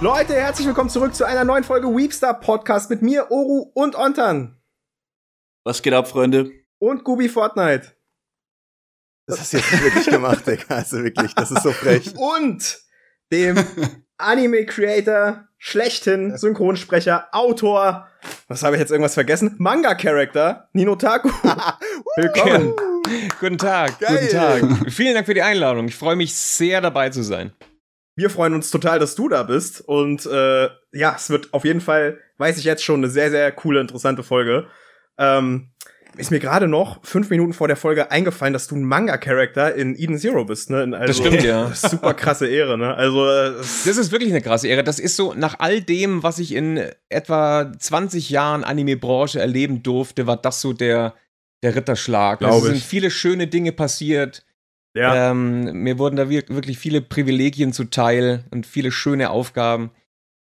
Leute, herzlich willkommen zurück zu einer neuen Folge Weepstar Podcast mit mir, Oru und Ontan. Was geht ab, Freunde? Und Gubi Fortnite. Das hast du jetzt wirklich gemacht, Digga. Also wirklich, das ist so frech. Und dem Anime-Creator, schlechthin, Synchronsprecher, Autor, was habe ich jetzt irgendwas vergessen? Manga-Character, Nino Taku. Willkommen. Guten Tag, Geil. guten Tag. Vielen Dank für die Einladung. Ich freue mich sehr dabei zu sein. Wir freuen uns total, dass du da bist. Und äh, ja, es wird auf jeden Fall, weiß ich jetzt schon, eine sehr, sehr coole, interessante Folge. Ähm, ist mir gerade noch fünf Minuten vor der Folge eingefallen, dass du ein Manga-Charakter in Eden Zero bist, ne? Also, das stimmt, ja. Super krasse Ehre, ne? Also. Äh, das ist wirklich eine krasse Ehre. Das ist so, nach all dem, was ich in etwa 20 Jahren Anime-Branche erleben durfte, war das so der, der Ritterschlag. Also, es sind viele schöne Dinge passiert. Ja. Ähm, mir wurden da wirklich viele Privilegien zuteil und viele schöne Aufgaben.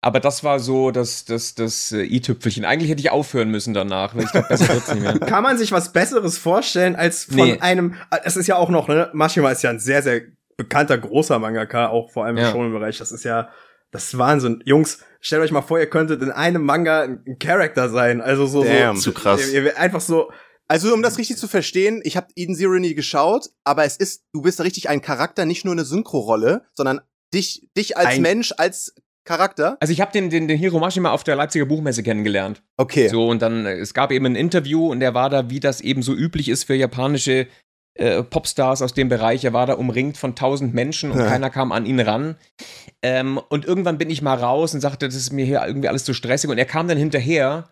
Aber das war so das, das, das äh, i-Tüpfelchen. Eigentlich hätte ich aufhören müssen danach, weil ich glaube, besser wird's nicht mehr. Kann man sich was Besseres vorstellen als von nee. einem, es ist ja auch noch, ne, Mashima ist ja ein sehr, sehr bekannter, großer Mangaka, auch vor allem im ja. Shonen-Bereich. Das ist ja, das ist Wahnsinn. Jungs, stellt euch mal vor, ihr könntet in einem Manga ein Charakter sein. Also so, Damn, so, zu krass. Ihr, ihr, einfach so, also um das richtig zu verstehen, ich habe Eden Zero nie geschaut, aber es ist, du bist richtig ein Charakter, nicht nur eine Synchro-Rolle, sondern dich, dich als ein Mensch, als Charakter? Also ich habe den, den, den Hiro Mashima auf der Leipziger Buchmesse kennengelernt. Okay. So, und dann, es gab eben ein Interview und er war da, wie das eben so üblich ist für japanische äh, Popstars aus dem Bereich. Er war da umringt von tausend Menschen und ja. keiner kam an ihn ran. Ähm, und irgendwann bin ich mal raus und sagte, das ist mir hier irgendwie alles zu stressig. Und er kam dann hinterher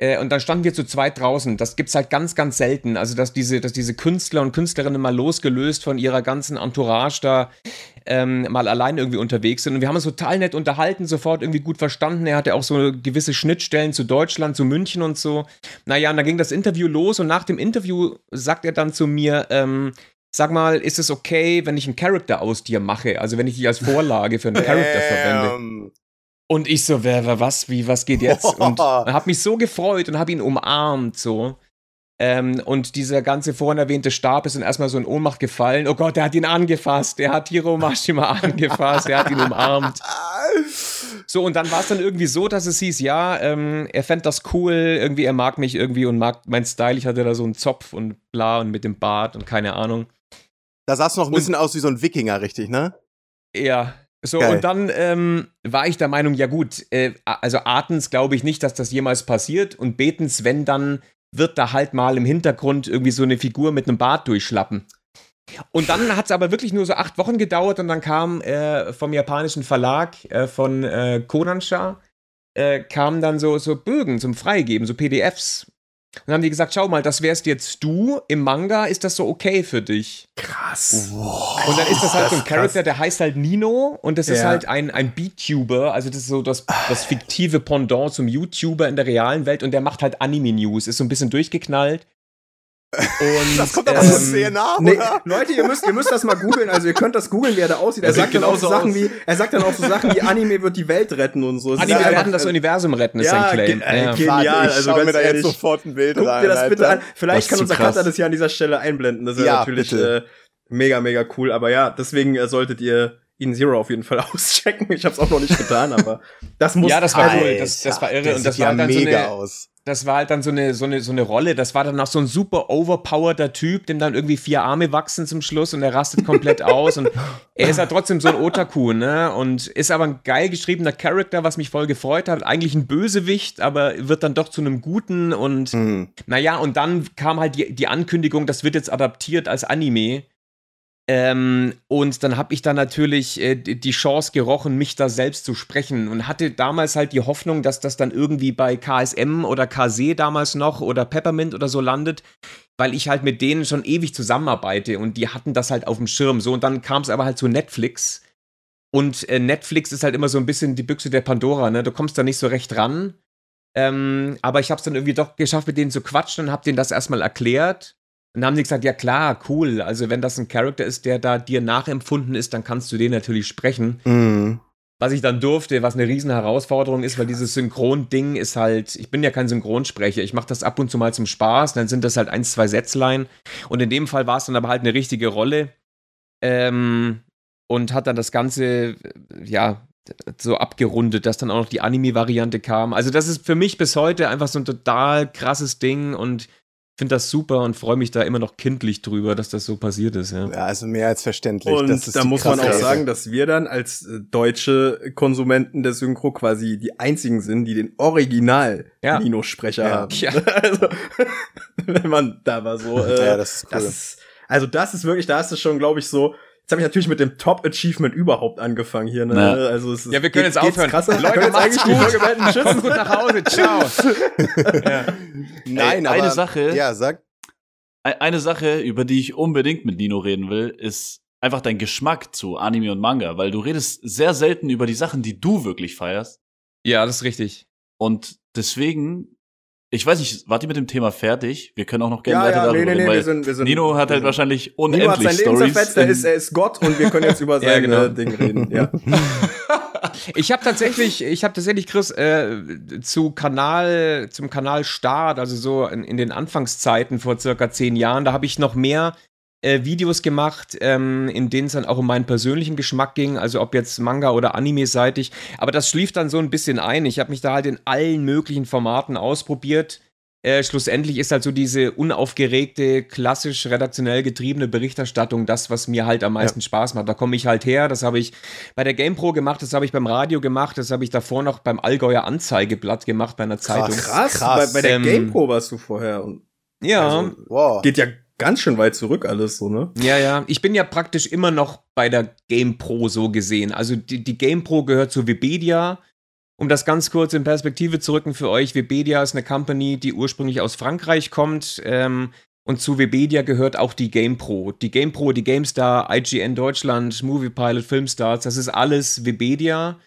äh, und dann standen wir zu zweit draußen. Das gibt's halt ganz, ganz selten. Also, dass diese, dass diese Künstler und Künstlerinnen mal losgelöst von ihrer ganzen Entourage da ähm, mal allein irgendwie unterwegs sind. Und wir haben uns total nett unterhalten, sofort irgendwie gut verstanden. Er hatte auch so gewisse Schnittstellen zu Deutschland, zu München und so. Naja, und dann ging das Interview los und nach dem Interview sagt er dann zu mir, ähm, Sag mal, ist es okay, wenn ich einen Charakter aus dir mache? Also wenn ich dich als Vorlage für einen Charakter verwende? Und ich so, wer, wer, was, wie, was geht jetzt? Und habe mich so gefreut und habe ihn umarmt, so. Ähm, und dieser ganze vorhin erwähnte Stab ist dann erstmal so in Ohnmacht gefallen. Oh Gott, der hat ihn angefasst, der hat Hiro Mashima angefasst, der hat ihn umarmt. So, und dann war es dann irgendwie so, dass es hieß, ja, ähm, er fände das cool, irgendwie, er mag mich irgendwie und mag mein Style. Ich hatte da so einen Zopf und bla und mit dem Bart und keine Ahnung. Da sah es noch ein bisschen aus wie so ein Wikinger, richtig, ne? Ja, so, Geil. und dann ähm, war ich der Meinung, ja gut, äh, also Artens glaube ich nicht, dass das jemals passiert und betens, wenn, dann wird da halt mal im Hintergrund irgendwie so eine Figur mit einem Bart durchschlappen. Und dann hat es aber wirklich nur so acht Wochen gedauert und dann kam äh, vom japanischen Verlag äh, von äh, Kodansha, äh, kamen dann so, so Bögen zum Freigeben, so PDFs und dann haben die gesagt, schau mal, das wärst jetzt du. Im Manga ist das so okay für dich. Krass. Wow. Und dann ist das halt das so ein Charakter, der heißt halt Nino und das ja. ist halt ein, ein Beatuber, also das ist so das, das fiktive Pendant zum YouTuber in der realen Welt und der macht halt Anime-News, ist so ein bisschen durchgeknallt und, das kommt aber ähm, sehr nah, nee, Leute, ihr müsst, ihr müsst das mal googeln. Also ihr könnt das googeln, wie er da aussieht. Er sagt dann auch so Sachen aus. wie, er sagt dann auch so Sachen wie Anime wird die Welt retten und so. Anime wird ja, das Universum retten, ist ja, sein Claim. Äh, ja. Genial. Ich also schau mir da jetzt sofort ein Bild guck rein. dir das bitte an. Vielleicht kann unser Cutter das hier an dieser Stelle einblenden. Das ist ja, natürlich äh, mega, mega cool. Aber ja, deswegen äh, solltet ihr Eden Zero auf jeden Fall auschecken. Ich habe es auch noch nicht getan, aber das muss. Ja, das war cool. Das, das war irre und das war dann mega so eine, aus das war halt dann so eine, so eine, so eine Rolle. Das war dann auch so ein super overpowerter Typ, dem dann irgendwie vier Arme wachsen zum Schluss und er rastet komplett aus. Und er ist halt trotzdem so ein Otaku, ne? Und ist aber ein geil geschriebener Charakter, was mich voll gefreut hat. Eigentlich ein Bösewicht, aber wird dann doch zu einem Guten. Und mhm. naja, und dann kam halt die, die Ankündigung, das wird jetzt adaptiert als Anime. Ähm, und dann habe ich da natürlich äh, die Chance gerochen, mich da selbst zu sprechen und hatte damals halt die Hoffnung, dass das dann irgendwie bei KSM oder KC damals noch oder Peppermint oder so landet, weil ich halt mit denen schon ewig zusammenarbeite und die hatten das halt auf dem Schirm. So, und dann kam es aber halt zu Netflix. Und äh, Netflix ist halt immer so ein bisschen die Büchse der Pandora, ne? Du kommst da nicht so recht ran. Ähm, aber ich habe es dann irgendwie doch geschafft, mit denen zu quatschen und habe denen das erstmal erklärt. Und dann haben sie gesagt, ja klar, cool. Also wenn das ein Charakter ist, der da dir nachempfunden ist, dann kannst du den natürlich sprechen. Mhm. Was ich dann durfte, was eine riesen Herausforderung ist, weil dieses Synchron-Ding ist halt, ich bin ja kein Synchronsprecher, ich mache das ab und zu mal zum Spaß, dann sind das halt ein, zwei Sätzlein. Und in dem Fall war es dann aber halt eine richtige Rolle. Ähm, und hat dann das Ganze, ja, so abgerundet, dass dann auch noch die Anime-Variante kam. Also das ist für mich bis heute einfach so ein total krasses Ding und finde das super und freue mich da immer noch kindlich drüber, dass das so passiert ist. Ja, ja also mehr als verständlich. Und da muss man auch sagen, dass wir dann als äh, deutsche Konsumenten der Synchro quasi die einzigen sind, die den Original ja. Nino-Sprecher ja. haben. Ja. Also, wenn man da war so. Äh, ja, das ist cool. Das ist, also das ist wirklich, da ist es schon, glaube ich, so Jetzt habe ich natürlich mit dem Top-Achievement überhaupt angefangen hier. Ne? Ja. Also es ist, ja, wir können geht, jetzt aufhören. Krasser. Leute, jetzt eigentlich gut. die Folge beenden. Tschüss, gut nach Hause. Ciao. ja. Nein, Ey, aber eine Sache. Ja, sag. Eine Sache, über die ich unbedingt mit Nino reden will, ist einfach dein Geschmack zu Anime und Manga, weil du redest sehr selten über die Sachen, die du wirklich feierst. Ja, das ist richtig. Und deswegen ich weiß nicht, wart ihr mit dem Thema fertig? Wir können auch noch gerne ja, weiter ja, darüber nee, nee, reden, nee, wir sind, wir sind, Nino hat halt wahrscheinlich unendlich Nino hat sein Leben zerfetzt, er ist, er ist Gott und wir können jetzt über sein ja, genau. Ding reden. Ja. ich habe tatsächlich, ich habe tatsächlich Chris äh, zu Kanal, zum Kanalstart, also so in, in den Anfangszeiten vor circa zehn Jahren, da habe ich noch mehr äh, Videos gemacht, ähm, in denen es dann auch um meinen persönlichen Geschmack ging, also ob jetzt Manga oder Anime-seitig. Aber das schlief dann so ein bisschen ein. Ich habe mich da halt in allen möglichen Formaten ausprobiert. Äh, schlussendlich ist halt so diese unaufgeregte, klassisch redaktionell getriebene Berichterstattung das, was mir halt am meisten ja. Spaß macht. Da komme ich halt her. Das habe ich bei der GamePro gemacht, das habe ich beim Radio gemacht, das habe ich davor noch beim Allgäuer Anzeigeblatt gemacht bei einer Zeitung. Krass, krass. Bei, bei der ähm, GamePro warst du vorher. ja. Also, wow. Geht ja ganz schön weit zurück alles so, ne? Ja, ja. Ich bin ja praktisch immer noch bei der GamePro so gesehen. Also die, die GamePro gehört zu Webedia. Um das ganz kurz in Perspektive zu rücken für euch, Webedia ist eine Company, die ursprünglich aus Frankreich kommt. Ähm, und zu Webedia gehört auch die GamePro. Die GamePro, die GameStar, IGN Deutschland, Moviepilot, Filmstars, das ist alles Webedia.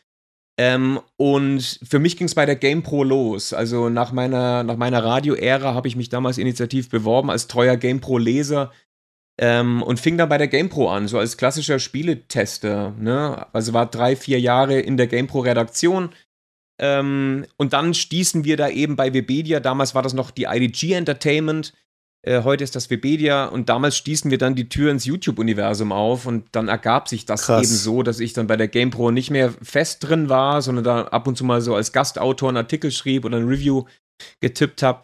Ähm, und für mich ging es bei der GamePro los. Also nach meiner, nach meiner Radio-Ära habe ich mich damals initiativ beworben als treuer GamePro-Leser ähm, und fing dann bei der GamePro an, so als klassischer Spieletester. Ne? Also war drei, vier Jahre in der GamePro-Redaktion. Ähm, und dann stießen wir da eben bei Webedia, damals war das noch die IDG Entertainment, äh, heute ist das Webedia und damals stießen wir dann die Tür ins YouTube-Universum auf und dann ergab sich das Krass. eben so, dass ich dann bei der GamePro nicht mehr fest drin war, sondern da ab und zu mal so als Gastautor einen Artikel schrieb oder ein Review getippt habe.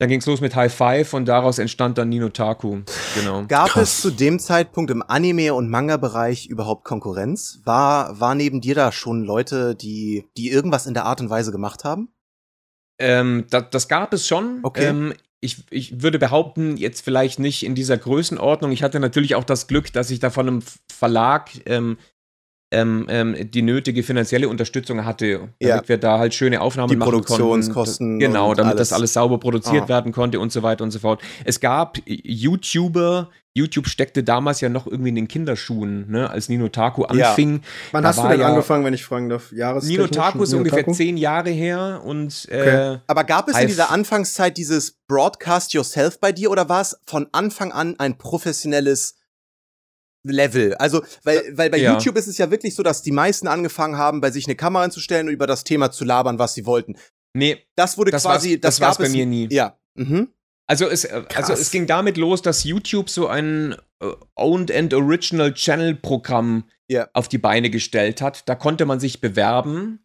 Dann ging es los mit High Five und daraus entstand dann Nino Taku. Genau. Gab Krass. es zu dem Zeitpunkt im Anime- und Manga-Bereich überhaupt Konkurrenz? War, war neben dir da schon Leute, die, die irgendwas in der Art und Weise gemacht haben? Ähm, das, das, gab es schon. Okay. Ähm, ich, ich würde behaupten, jetzt vielleicht nicht in dieser Größenordnung. Ich hatte natürlich auch das Glück, dass ich da von einem Verlag ähm, ähm, ähm, die nötige finanzielle Unterstützung hatte, damit ja. wir da halt schöne Aufnahmen die machen Produktionskosten konnten. Genau, damit alles. das alles sauber produziert ah. werden konnte und so weiter und so fort. Es gab YouTuber, YouTube steckte damals ja noch irgendwie in den Kinderschuhen, ne, als Nino Taku anfing. Ja. Wann hast du denn ja angefangen, wenn ich fragen darf? Jahres Nino Taku ist Nino ungefähr Taku? zehn Jahre her und okay. äh, Aber gab es in dieser Anfangszeit dieses Broadcast Yourself bei dir oder war es von Anfang an ein professionelles Level. Also, weil, weil bei ja. YouTube ist es ja wirklich so, dass die meisten angefangen haben, bei sich eine Kamera hinzustellen und über das Thema zu labern, was sie wollten. Nee. Das wurde das quasi, das, das gab bei mir nie. Ja. Mhm. Also es, äh, also es ging damit los, dass YouTube so ein äh, Owned and Original Channel Programm yeah. auf die Beine gestellt hat. Da konnte man sich bewerben.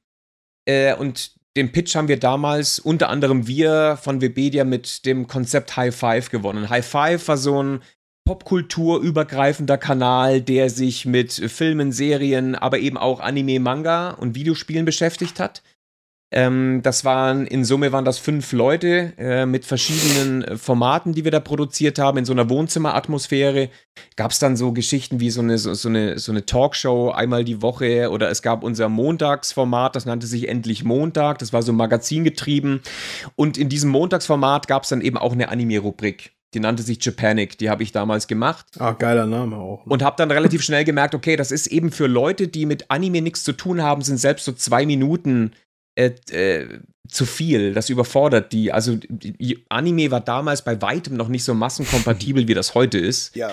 Äh, und den Pitch haben wir damals unter anderem wir von Webedia mit dem Konzept High Five gewonnen. High Five war so ein popkulturübergreifender Kanal, der sich mit Filmen, Serien, aber eben auch Anime, Manga und Videospielen beschäftigt hat. Ähm, das waren, in Summe waren das fünf Leute äh, mit verschiedenen äh, Formaten, die wir da produziert haben, in so einer Wohnzimmeratmosphäre. Gab es dann so Geschichten wie so eine, so, so, eine, so eine Talkshow einmal die Woche oder es gab unser Montagsformat, das nannte sich Endlich Montag, das war so magazingetrieben. Und in diesem Montagsformat gab es dann eben auch eine Anime-Rubrik. Die nannte sich Japanic, die habe ich damals gemacht. Ah, geiler Name auch. Ne? Und habe dann relativ schnell gemerkt, okay, das ist eben für Leute, die mit Anime nichts zu tun haben, sind selbst so zwei Minuten äh, äh, zu viel. Das überfordert die. Also die Anime war damals bei weitem noch nicht so massenkompatibel, wie das heute ist. Ja.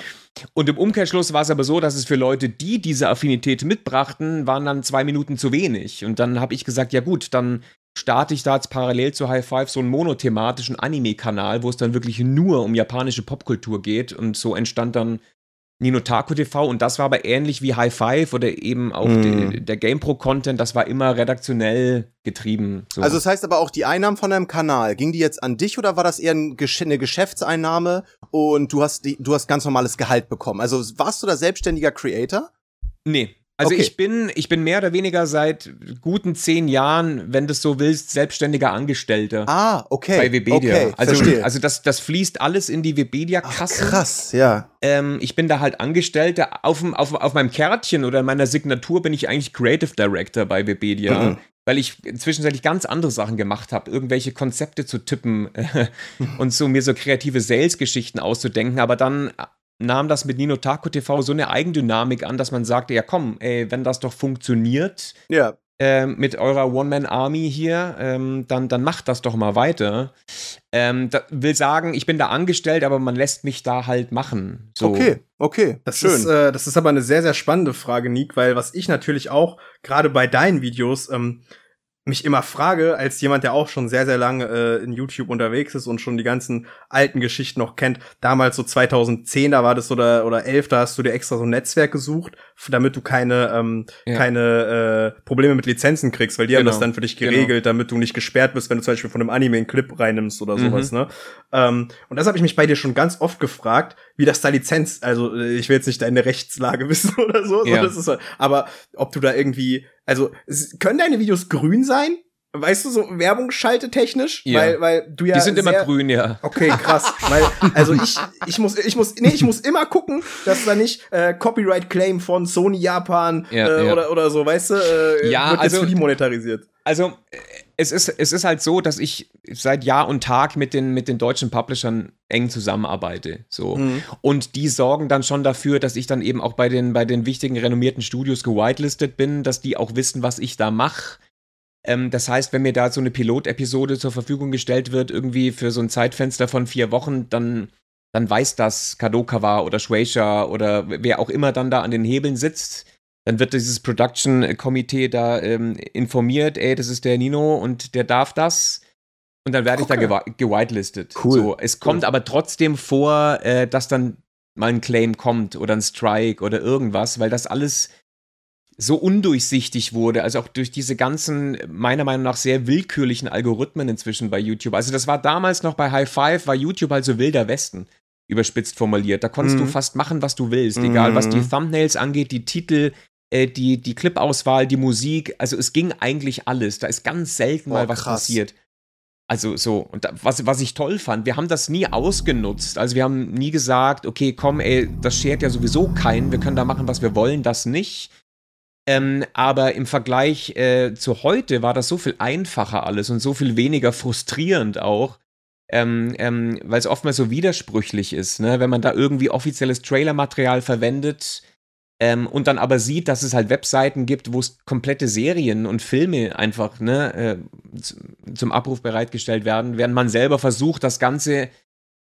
Und im Umkehrschluss war es aber so, dass es für Leute, die diese Affinität mitbrachten, waren dann zwei Minuten zu wenig. Und dann habe ich gesagt, ja gut, dann starte ich da jetzt parallel zu High Five so einen monothematischen Anime-Kanal, wo es dann wirklich nur um japanische Popkultur geht. Und so entstand dann Nino Taku TV und das war aber ähnlich wie High Five oder eben auch mm. de, der GamePro-Content, das war immer redaktionell getrieben. So. Also das heißt aber auch die Einnahmen von deinem Kanal, ging die jetzt an dich oder war das eher eine Geschäftseinnahme und du hast, die, du hast ganz normales Gehalt bekommen? Also warst du da selbstständiger Creator? Nee, also okay. ich bin, ich bin mehr oder weniger seit guten zehn Jahren, wenn du es so willst, selbstständiger Angestellter. Ah, okay. Bei Webedia. Okay, also, verstehe. also das, das fließt alles in die Webedia-Kasse. Krass, ja. Ähm, ich bin da halt Angestellter. Auf, auf, auf meinem Kärtchen oder in meiner Signatur bin ich eigentlich Creative Director bei Webedia. Mhm. Weil ich zwischenzeitlich ganz andere Sachen gemacht habe, irgendwelche Konzepte zu tippen äh, und so mir so kreative Sales-Geschichten auszudenken. Aber dann nahm das mit Nino Taco TV so eine Eigendynamik an, dass man sagte, ja komm, ey, wenn das doch funktioniert ja. äh, mit eurer One-Man-Army hier, ähm, dann, dann macht das doch mal weiter. Ähm, da, will sagen, ich bin da angestellt, aber man lässt mich da halt machen. So. Okay, okay, das schön. Ist, äh, das ist aber eine sehr, sehr spannende Frage, Nick, weil was ich natürlich auch gerade bei deinen Videos ähm, mich immer frage, als jemand, der auch schon sehr, sehr lange äh, in YouTube unterwegs ist und schon die ganzen alten Geschichten noch kennt, damals so 2010, da war das oder, oder 11, da hast du dir extra so ein Netzwerk gesucht, damit du keine, ähm, ja. keine äh, Probleme mit Lizenzen kriegst, weil die genau. haben das dann für dich genau. geregelt, genau. damit du nicht gesperrt bist, wenn du zum Beispiel von einem Anime einen Clip reinnimmst oder mhm. sowas, ne? Ähm, und das habe ich mich bei dir schon ganz oft gefragt, wie das da Lizenz, also äh, ich will jetzt nicht deine Rechtslage wissen oder so, ja. so das ist, aber ob du da irgendwie also, können deine Videos grün sein? Weißt du, so Werbung schalte technisch? Ja. Weil, weil du ja. Die sind immer grün, ja. Okay, krass. weil, also ich, ich muss, ich muss, nee, ich muss immer gucken, dass da nicht äh, Copyright Claim von Sony Japan ja, äh, ja. Oder, oder so, weißt du, äh, ja, wird also, jetzt für die monetarisiert. Also, es ist, es ist halt so, dass ich seit Jahr und Tag mit den, mit den deutschen Publishern eng zusammenarbeite. So. Mhm. Und die sorgen dann schon dafür, dass ich dann eben auch bei den, bei den wichtigen renommierten Studios gewitelistet bin, dass die auch wissen, was ich da mache. Ähm, das heißt, wenn mir da so eine Pilotepisode zur Verfügung gestellt wird, irgendwie für so ein Zeitfenster von vier Wochen, dann, dann weiß das Kadokawa oder Shueisha oder wer auch immer dann da an den Hebeln sitzt dann wird dieses Production-Komitee da ähm, informiert, ey, das ist der Nino und der darf das. Und dann werde ich da gewitelistet. Cool. So, es kommt cool. aber trotzdem vor, äh, dass dann mal ein Claim kommt oder ein Strike oder irgendwas, weil das alles so undurchsichtig wurde, also auch durch diese ganzen, meiner Meinung nach, sehr willkürlichen Algorithmen inzwischen bei YouTube. Also das war damals noch bei High Five, war YouTube halt so wilder Westen, überspitzt formuliert. Da konntest mhm. du fast machen, was du willst, egal was die mhm. Thumbnails angeht, die Titel, äh, die, die Clipauswahl, die Musik, also es ging eigentlich alles. Da ist ganz selten Boah, mal was krass. passiert. Also so, und da, was, was ich toll fand, wir haben das nie ausgenutzt. Also wir haben nie gesagt, okay, komm, ey, das schert ja sowieso keinen, wir können da machen, was wir wollen, das nicht. Ähm, aber im Vergleich äh, zu heute war das so viel einfacher alles und so viel weniger frustrierend auch. Ähm, ähm, weil es oftmals so widersprüchlich ist, ne? wenn man da irgendwie offizielles Trailermaterial verwendet, ähm, und dann aber sieht, dass es halt Webseiten gibt, wo es komplette Serien und Filme einfach ne, äh, zum Abruf bereitgestellt werden, während man selber versucht, das Ganze,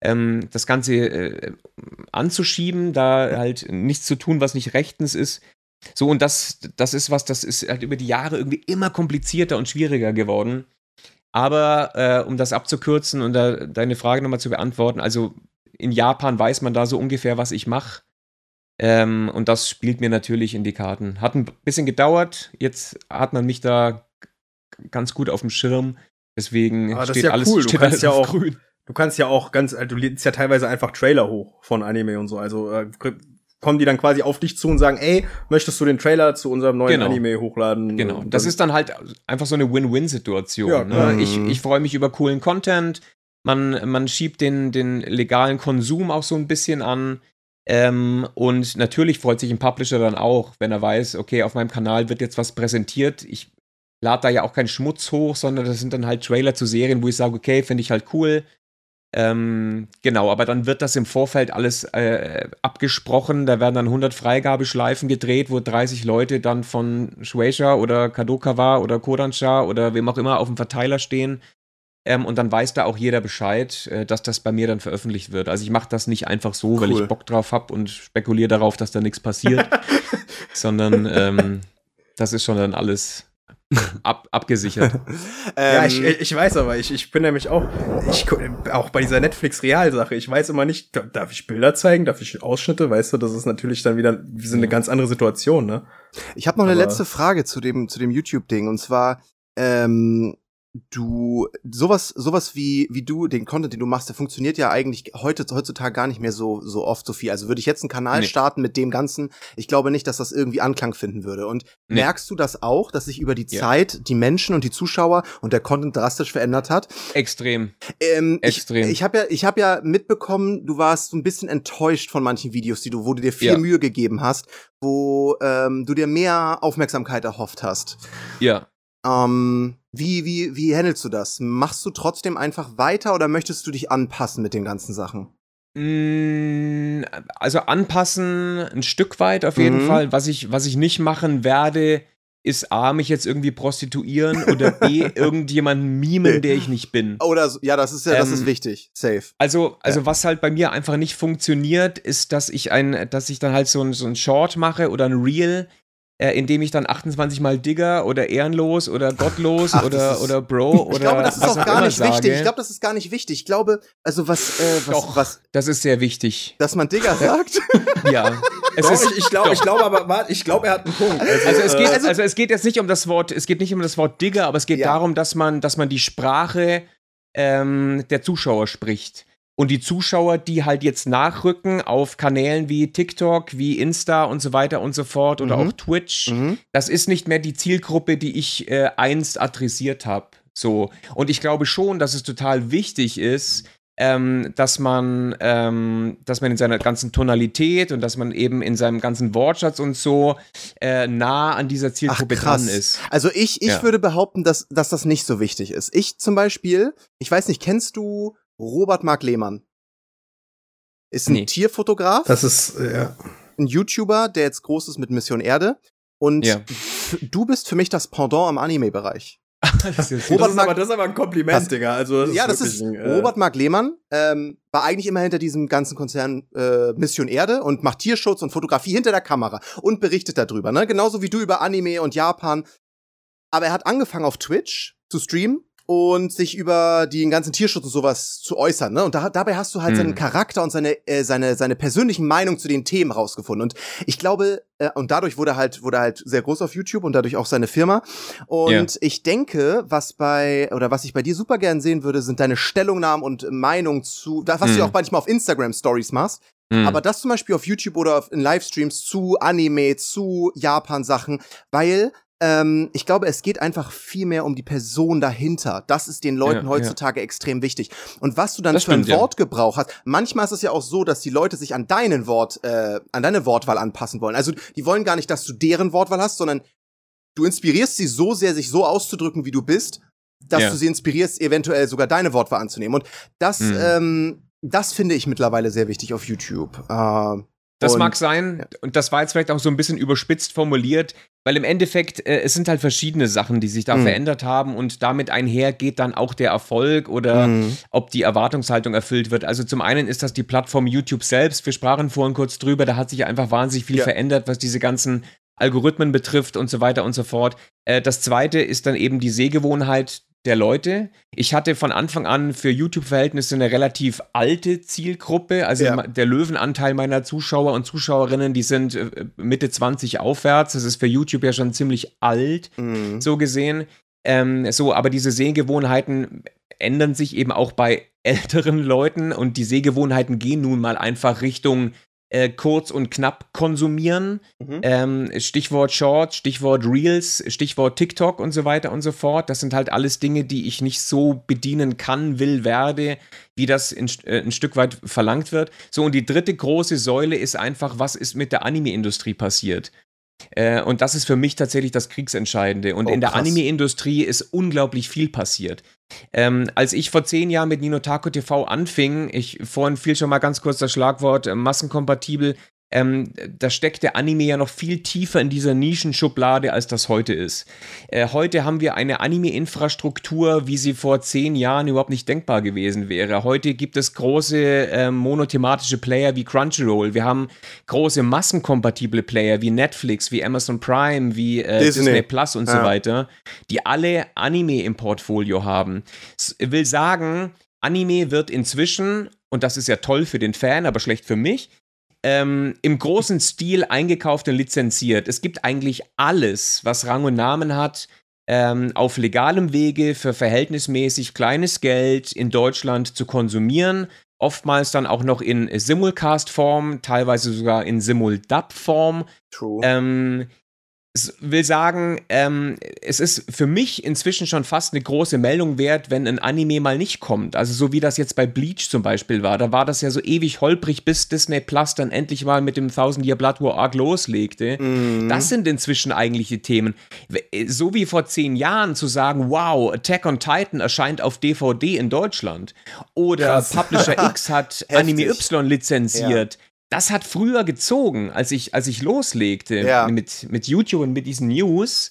ähm, das Ganze äh, anzuschieben, da halt nichts zu tun, was nicht rechtens ist. So, und das, das ist was, das ist halt über die Jahre irgendwie immer komplizierter und schwieriger geworden. Aber äh, um das abzukürzen und da, deine Frage nochmal zu beantworten, also in Japan weiß man da so ungefähr, was ich mache. Ähm, und das spielt mir natürlich in die Karten. Hat ein bisschen gedauert, jetzt hat man mich da ganz gut auf dem Schirm. Deswegen Aber steht ja alles, cool. steht alles ja auch, grün. Du kannst ja auch ganz, du lädst ja teilweise einfach Trailer hoch von Anime und so. Also äh, kommen die dann quasi auf dich zu und sagen, ey, möchtest du den Trailer zu unserem neuen genau. Anime hochladen? Genau. Das ist dann halt einfach so eine Win-Win-Situation. Ja, ne? Ich, ich freue mich über coolen Content. Man, man schiebt den, den legalen Konsum auch so ein bisschen an. Ähm, und natürlich freut sich ein Publisher dann auch, wenn er weiß, okay, auf meinem Kanal wird jetzt was präsentiert. Ich lade da ja auch keinen Schmutz hoch, sondern das sind dann halt Trailer zu Serien, wo ich sage, okay, finde ich halt cool. Ähm, genau, aber dann wird das im Vorfeld alles äh, abgesprochen. Da werden dann 100 Freigabeschleifen gedreht, wo 30 Leute dann von Shueisha oder Kadokawa oder Kodansha oder wem auch immer auf dem Verteiler stehen ähm, und dann weiß da auch jeder Bescheid, äh, dass das bei mir dann veröffentlicht wird. Also ich mache das nicht einfach so, cool. weil ich Bock drauf habe und spekuliere darauf, dass da nichts passiert, sondern ähm, das ist schon dann alles ab, abgesichert. ja, ich, ähm, ich weiß aber, ich, ich bin nämlich auch, ich, auch bei dieser Netflix-Real-Sache, ich weiß immer nicht, darf ich Bilder zeigen, darf ich Ausschnitte, weißt du, das ist natürlich dann wieder wir sind eine ganz andere Situation, ne? Ich habe noch aber eine letzte Frage zu dem, zu dem YouTube-Ding, und zwar, ähm, du sowas sowas wie wie du den Content den du machst der funktioniert ja eigentlich heute heutzutage gar nicht mehr so so oft so viel also würde ich jetzt einen Kanal nee. starten mit dem ganzen ich glaube nicht dass das irgendwie Anklang finden würde und nee. merkst du das auch dass sich über die ja. Zeit die Menschen und die Zuschauer und der Content drastisch verändert hat extrem ähm, extrem ich, ich habe ja ich habe ja mitbekommen du warst so ein bisschen enttäuscht von manchen Videos die du wo du dir viel ja. Mühe gegeben hast wo ähm, du dir mehr Aufmerksamkeit erhofft hast ja ähm, wie, wie, wie handelst du das? Machst du trotzdem einfach weiter oder möchtest du dich anpassen mit den ganzen Sachen? Mm, also anpassen ein Stück weit auf jeden mhm. Fall. Was ich, was ich nicht machen werde, ist A, mich jetzt irgendwie prostituieren oder B, irgendjemanden mimen, der ich nicht bin. Oder, ja, das ist ja, das ist ähm, wichtig. Safe. Also, also ja. was halt bei mir einfach nicht funktioniert, ist, dass ich ein, dass ich dann halt so ein, so ein Short mache oder ein Reel, äh, indem ich dann 28 mal Digger oder ehrenlos oder gottlos Ach, oder, ist, oder Bro oder. Ich glaube, das ist auch gar nicht sage. wichtig. Ich glaube, das ist gar nicht wichtig. Ich glaube, also was, äh, was, Doch, was. Das ist sehr wichtig. Dass man Digger sagt? ja. Es Doch, ist, ich, ich glaube, ich glaube aber, ich glaube, er hat einen Punkt. Also, also, es geht, also, also, es geht jetzt nicht um das Wort, es geht nicht um das Wort Digger, aber es geht ja. darum, dass man, dass man die Sprache ähm, der Zuschauer spricht. Und die Zuschauer, die halt jetzt nachrücken auf Kanälen wie TikTok, wie Insta und so weiter und so fort oder mhm. auch Twitch, mhm. das ist nicht mehr die Zielgruppe, die ich äh, einst adressiert habe. So. Und ich glaube schon, dass es total wichtig ist, ähm, dass man, ähm, dass man in seiner ganzen Tonalität und dass man eben in seinem ganzen Wortschatz und so äh, nah an dieser Zielgruppe Ach, dran ist. Also ich, ich ja. würde behaupten, dass, dass das nicht so wichtig ist. Ich zum Beispiel, ich weiß nicht, kennst du Robert Mark Lehmann. Ist ein nee. Tierfotograf. Das ist, äh, ja. Ein YouTuber, der jetzt groß ist mit Mission Erde. Und ja. du bist für mich das Pendant im Anime-Bereich. das, ist, Robert das, ist aber, das ist aber ein Kompliment, das, Digga. Also, das ja, ist das ist ein, äh Robert Mark Lehmann, ähm, war eigentlich immer hinter diesem ganzen Konzern äh, Mission Erde und macht Tierschutz und Fotografie hinter der Kamera und berichtet darüber, ne? Genauso wie du über Anime und Japan. Aber er hat angefangen auf Twitch zu streamen und sich über den ganzen Tierschutz und sowas zu äußern. Ne? Und da, dabei hast du halt hm. seinen Charakter und seine, äh, seine, seine persönlichen Meinungen zu den Themen rausgefunden. Und ich glaube, äh, und dadurch wurde halt, wurde halt sehr groß auf YouTube und dadurch auch seine Firma. Und ja. ich denke, was bei, oder was ich bei dir super gern sehen würde, sind deine Stellungnahmen und Meinungen zu, was hm. du auch manchmal auf Instagram Stories machst. Hm. Aber das zum Beispiel auf YouTube oder in Livestreams zu Anime, zu Japan-Sachen, weil ähm, ich glaube, es geht einfach viel mehr um die Person dahinter. Das ist den Leuten ja, heutzutage ja. extrem wichtig. Und was du dann das für ein Wortgebrauch hast, manchmal ist es ja auch so, dass die Leute sich an deinen Wort, äh, an deine Wortwahl anpassen wollen. Also die wollen gar nicht, dass du deren Wortwahl hast, sondern du inspirierst sie so sehr, sich so auszudrücken, wie du bist, dass ja. du sie inspirierst, eventuell sogar deine Wortwahl anzunehmen. Und das, mhm. ähm, das finde ich mittlerweile sehr wichtig auf YouTube. Äh, das und, mag sein, ja. und das war jetzt vielleicht auch so ein bisschen überspitzt formuliert, weil im Endeffekt, äh, es sind halt verschiedene Sachen, die sich da mhm. verändert haben und damit einher geht dann auch der Erfolg oder mhm. ob die Erwartungshaltung erfüllt wird. Also zum einen ist das die Plattform YouTube selbst, wir sprachen vorhin kurz drüber, da hat sich einfach wahnsinnig viel ja. verändert, was diese ganzen Algorithmen betrifft und so weiter und so fort. Äh, das zweite ist dann eben die Sehgewohnheit der Leute. Ich hatte von Anfang an für YouTube-Verhältnisse eine relativ alte Zielgruppe. Also ja. der Löwenanteil meiner Zuschauer und Zuschauerinnen, die sind äh, Mitte 20 aufwärts. Das ist für YouTube ja schon ziemlich alt, mhm. so gesehen. Ähm, so, aber diese Sehgewohnheiten ändern sich eben auch bei älteren Leuten und die Sehgewohnheiten gehen nun mal einfach Richtung äh, kurz und knapp konsumieren. Mhm. Ähm, Stichwort Shorts, Stichwort Reels, Stichwort TikTok und so weiter und so fort. Das sind halt alles Dinge, die ich nicht so bedienen kann, will, werde, wie das in, äh, ein Stück weit verlangt wird. So, und die dritte große Säule ist einfach, was ist mit der Anime-Industrie passiert? Äh, und das ist für mich tatsächlich das Kriegsentscheidende. Und oh, in der Anime-Industrie ist unglaublich viel passiert. Ähm, als ich vor zehn Jahren mit Nino Taco TV anfing, ich vorhin fiel schon mal ganz kurz das Schlagwort äh, massenkompatibel, ähm, da steckt der Anime ja noch viel tiefer in dieser Nischenschublade, als das heute ist. Äh, heute haben wir eine Anime-Infrastruktur, wie sie vor zehn Jahren überhaupt nicht denkbar gewesen wäre. Heute gibt es große äh, monothematische Player wie Crunchyroll. Wir haben große massenkompatible Player wie Netflix, wie Amazon Prime, wie äh, Disney. Disney. Plus und ja. so weiter, die alle Anime im Portfolio haben. Das will sagen, Anime wird inzwischen, und das ist ja toll für den Fan, aber schlecht für mich, ähm, im großen Stil eingekauft und lizenziert. Es gibt eigentlich alles, was Rang und Namen hat, ähm, auf legalem Wege für verhältnismäßig kleines Geld in Deutschland zu konsumieren. Oftmals dann auch noch in Simulcast-Form, teilweise sogar in Simuldub-Form. True. Ähm, will sagen, ähm, es ist für mich inzwischen schon fast eine große Meldung wert, wenn ein Anime mal nicht kommt. Also so wie das jetzt bei Bleach zum Beispiel war. Da war das ja so ewig holprig, bis Disney Plus dann endlich mal mit dem Thousand Year Blood War Arc loslegte. Mhm. Das sind inzwischen eigentliche Themen. So wie vor zehn Jahren zu sagen, wow, Attack on Titan erscheint auf DVD in Deutschland. Oder Krass. Publisher X hat Anime Y lizenziert. Ja das hat früher gezogen, als ich, als ich loslegte ja. mit, mit YouTube und mit diesen News.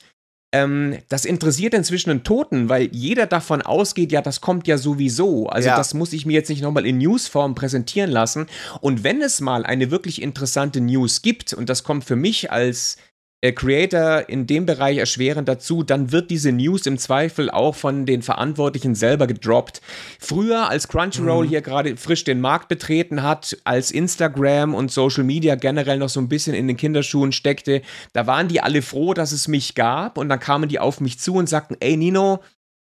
Ähm, das interessiert inzwischen einen Toten, weil jeder davon ausgeht, ja, das kommt ja sowieso. Also ja. das muss ich mir jetzt nicht nochmal in Newsform präsentieren lassen. Und wenn es mal eine wirklich interessante News gibt, und das kommt für mich als Creator in dem Bereich erschwerend dazu, dann wird diese News im Zweifel auch von den Verantwortlichen selber gedroppt. Früher, als Crunchyroll mhm. hier gerade frisch den Markt betreten hat, als Instagram und Social Media generell noch so ein bisschen in den Kinderschuhen steckte, da waren die alle froh, dass es mich gab und dann kamen die auf mich zu und sagten, ey Nino,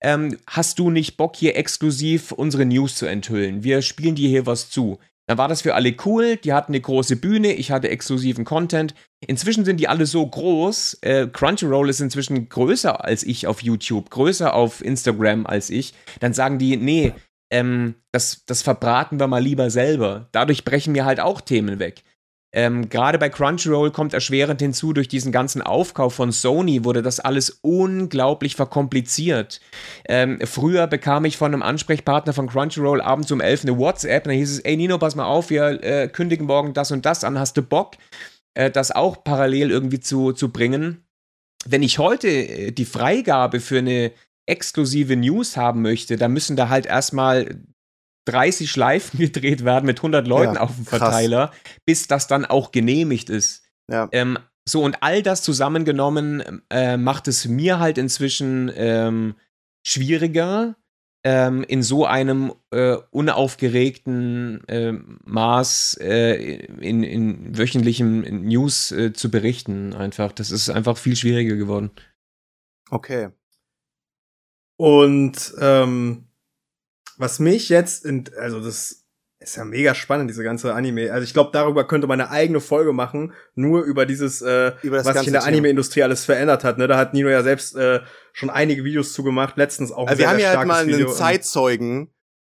ähm, hast du nicht Bock hier exklusiv unsere News zu enthüllen? Wir spielen dir hier was zu. Dann war das für alle cool, die hatten eine große Bühne, ich hatte exklusiven Content. Inzwischen sind die alle so groß. Äh, Crunchyroll ist inzwischen größer als ich auf YouTube, größer auf Instagram als ich. Dann sagen die, nee, ähm, das, das verbraten wir mal lieber selber. Dadurch brechen mir halt auch Themen weg. Ähm, Gerade bei Crunchyroll kommt erschwerend hinzu, durch diesen ganzen Aufkauf von Sony wurde das alles unglaublich verkompliziert. Ähm, früher bekam ich von einem Ansprechpartner von Crunchyroll abends um 11 eine WhatsApp, dann hieß es, ey Nino, pass mal auf, wir äh, kündigen morgen das und das an, hast du Bock, äh, das auch parallel irgendwie zu, zu bringen? Wenn ich heute äh, die Freigabe für eine exklusive News haben möchte, dann müssen da halt erstmal 30 Schleifen gedreht werden mit 100 Leuten ja, auf dem Verteiler, krass. bis das dann auch genehmigt ist. Ja. Ähm, so, und all das zusammengenommen äh, macht es mir halt inzwischen ähm, schwieriger, ähm, in so einem äh, unaufgeregten äh, Maß in, in wöchentlichem News äh, zu berichten. Einfach, das ist einfach viel schwieriger geworden. Okay. Und ähm, was mich jetzt, in, also das ist ja mega spannend, diese ganze Anime. Also ich glaube, darüber könnte man eine eigene Folge machen, nur über dieses, äh, über was sich in der Anime-Industrie alles verändert hat. Ne? Da hat Nino ja selbst äh, schon einige Videos zugemacht, letztens auch. Also wir haben ja halt mal einen Video. Zeitzeugen,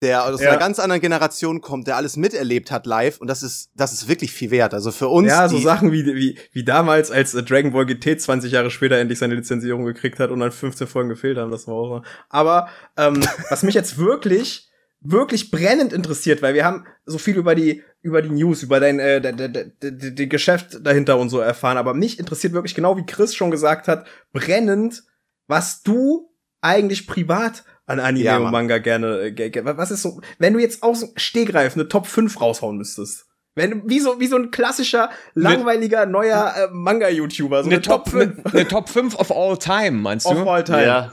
der aus ja. einer ganz anderen Generation kommt, der alles miterlebt hat live und das ist das ist wirklich viel wert. Also für uns Ja, so Sachen wie wie wie damals als äh, Dragon Ball GT 20 Jahre später endlich seine Lizenzierung gekriegt hat und dann 15 Folgen gefehlt haben, das war auch so. Aber ähm, was mich jetzt wirklich wirklich brennend interessiert, weil wir haben so viel über die über die News, über dein äh, de, de, de, de Geschäft dahinter und so erfahren, aber mich interessiert wirklich genau wie Chris schon gesagt hat, brennend, was du eigentlich privat an Anime ja, und Manga gerne, äh, was ist so, wenn du jetzt aus Stehgreif eine Top 5 raushauen müsstest? Wenn, wie so, wie so ein klassischer, langweiliger, neuer äh, Manga-YouTuber. So eine, eine, Top, 5. Eine, Top 5 of all time, meinst du? Of all time. Ja.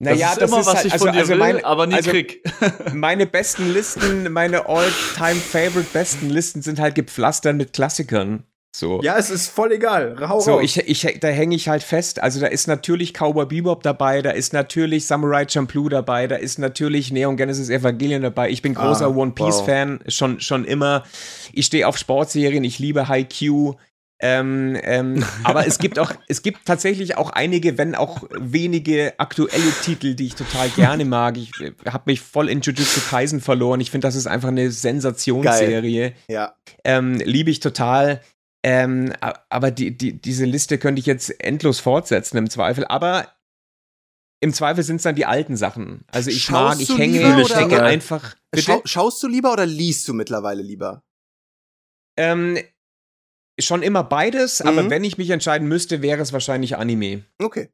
Naja, das ist das immer, ist was halt, ich also, von dir also will, aber nie also krieg. meine besten Listen, meine all-time-favorite besten Listen sind halt gepflastert mit Klassikern. So. Ja, es ist voll egal. Hau so, ich, ich, da hänge ich halt fest. Also da ist natürlich Cowboy Bebop dabei, da ist natürlich Samurai Champloo dabei, da ist natürlich Neon Genesis Evangelion dabei. Ich bin großer ah, One Piece wow. Fan, schon, schon immer. Ich stehe auf Sportserien, ich liebe Haikyuu. Ähm, ähm, aber es gibt auch, es gibt tatsächlich auch einige, wenn auch wenige aktuelle Titel, die ich total gerne mag. Ich äh, habe mich voll in Jujutsu Kaisen verloren. Ich finde, das ist einfach eine Sensationsserie. Ja. Ähm, Liebe ich total. Ähm, aber die, die, diese Liste könnte ich jetzt endlos fortsetzen im Zweifel. Aber im Zweifel sind es dann die alten Sachen. Also ich Schaust mag, ich hänge, ich hänge einfach. Schau, schaust du lieber oder liest du mittlerweile lieber? Ähm, schon immer beides, mhm. aber wenn ich mich entscheiden müsste, wäre es wahrscheinlich Anime. Okay.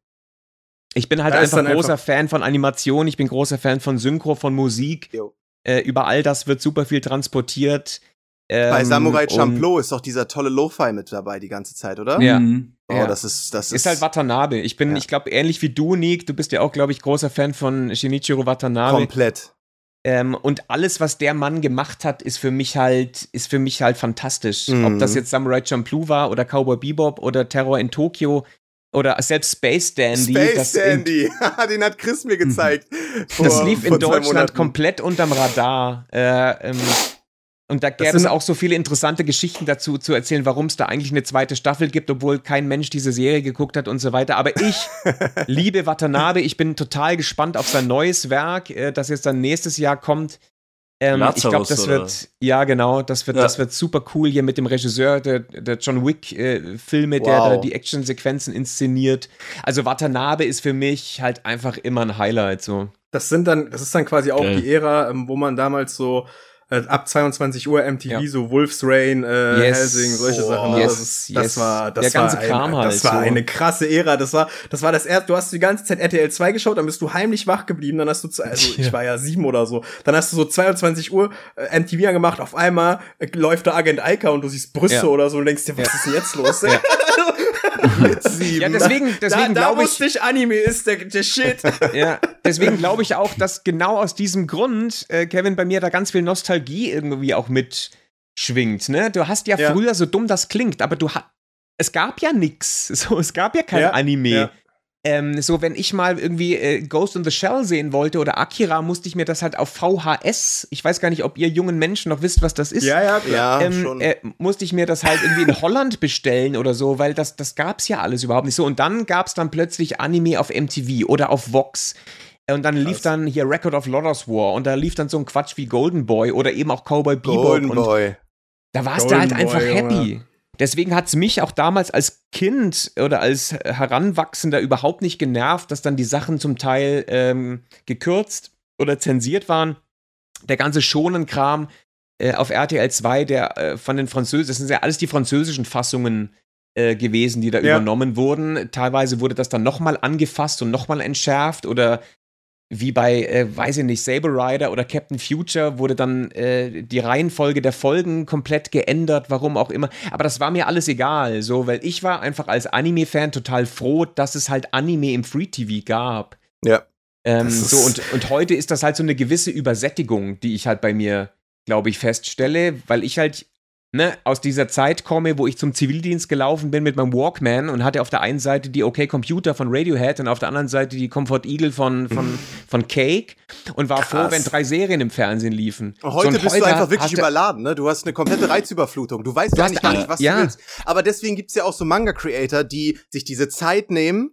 Ich bin halt einfach großer einfach Fan von Animation, ich bin großer Fan von Synchro, von Musik. Äh, über all das wird super viel transportiert. Ähm, Bei Samurai Champloo ist doch dieser tolle Lo-Fi mit dabei die ganze Zeit, oder? Ja. Mhm. Oh, ja. das ist das ist, ist halt Watanabe. Ich bin, ja. ich glaube, ähnlich wie du, Nick. Du bist ja auch, glaube ich, großer Fan von Shinichiro Watanabe. Komplett. Ähm, und alles, was der Mann gemacht hat, ist für mich halt, ist für mich halt fantastisch. Mhm. Ob das jetzt Samurai Champloo war oder Cowboy Bebop oder Terror in Tokio oder selbst Space Dandy. Space Dandy, den hat Chris mir gezeigt. Vor, das lief in Deutschland komplett unterm Radar. Äh, ähm, und da gäbe es auch so viele interessante Geschichten dazu zu erzählen, warum es da eigentlich eine zweite Staffel gibt, obwohl kein Mensch diese Serie geguckt hat und so weiter. Aber ich liebe Watanabe. Ich bin total gespannt auf sein neues Werk, äh, das jetzt dann nächstes Jahr kommt. Ähm, ich glaube, das oder? wird, ja genau, das wird, ja. das wird super cool hier mit dem Regisseur der, der John Wick-Filme, äh, wow. der da die Actionsequenzen inszeniert. Also Watanabe ist für mich halt einfach immer ein Highlight. So. Das sind dann, das ist dann quasi auch ja. die Ära, ähm, wo man damals so äh, ab 22 Uhr MTV, ja. so Wolf's Rain, äh, yes. Helsing, solche oh, Sachen. Yes, das, ist, das yes. war, das Der ganze war, Kram ein, halt das war so. eine krasse Ära. Das war, das war das erste. Du hast die ganze Zeit RTL 2 geschaut, dann bist du heimlich wach geblieben. Dann hast du, also ja. ich war ja sieben oder so. Dann hast du so 22 Uhr äh, MTV angemacht. Auf einmal äh, läuft da Agent Eika und du siehst Brüste ja. oder so und denkst dir, was ist denn jetzt los? Ja. ja, deswegen, deswegen da, glaube ich, ich, Anime ist der, der Shit. ja, deswegen glaube ich auch, dass genau aus diesem Grund äh, Kevin bei mir da ganz viel Nostalgie irgendwie auch mitschwingt. Ne, du hast ja, ja. früher so dumm das klingt, aber du hast es gab ja nix. So, es gab ja kein ja, Anime. Ja. Ähm, so, wenn ich mal irgendwie äh, Ghost in the Shell sehen wollte oder Akira, musste ich mir das halt auf VHS, ich weiß gar nicht, ob ihr jungen Menschen noch wisst, was das ist. Ja, ja, klar. Ähm, schon. Äh, musste ich mir das halt irgendwie in Holland bestellen oder so, weil das, das gab's ja alles überhaupt nicht so. Und dann gab's dann plötzlich Anime auf MTV oder auf Vox. Und dann lief dann hier Record of Lotters War und da lief dann so ein Quatsch wie Golden Boy oder eben auch Cowboy Bebop. Golden Boy. Da warst du halt einfach Boy, happy. Junge. Deswegen hat es mich auch damals als Kind oder als Heranwachsender überhaupt nicht genervt, dass dann die Sachen zum Teil ähm, gekürzt oder zensiert waren. Der ganze Schonenkram äh, auf RTL 2, der äh, von den Französischen, das sind ja alles die französischen Fassungen äh, gewesen, die da ja. übernommen wurden. Teilweise wurde das dann nochmal angefasst und nochmal entschärft oder wie bei, äh, weiß ich nicht, Saber Rider oder Captain Future wurde dann äh, die Reihenfolge der Folgen komplett geändert, warum auch immer. Aber das war mir alles egal, so, weil ich war einfach als Anime-Fan total froh, dass es halt Anime im Free TV gab. Ja. Ähm, so, und, und heute ist das halt so eine gewisse Übersättigung, die ich halt bei mir, glaube ich, feststelle, weil ich halt ne, aus dieser Zeit komme, wo ich zum Zivildienst gelaufen bin mit meinem Walkman und hatte auf der einen Seite die OK Computer von Radiohead und auf der anderen Seite die Comfort Eagle von, von, von Cake und war Krass. froh, wenn drei Serien im Fernsehen liefen. Heute so, bist heute du einfach wirklich überladen, ne? Du hast eine komplette Reizüberflutung. Du weißt du gar, nicht, gar nicht, was ja. du willst. Aber deswegen gibt's ja auch so Manga-Creator, die sich diese Zeit nehmen,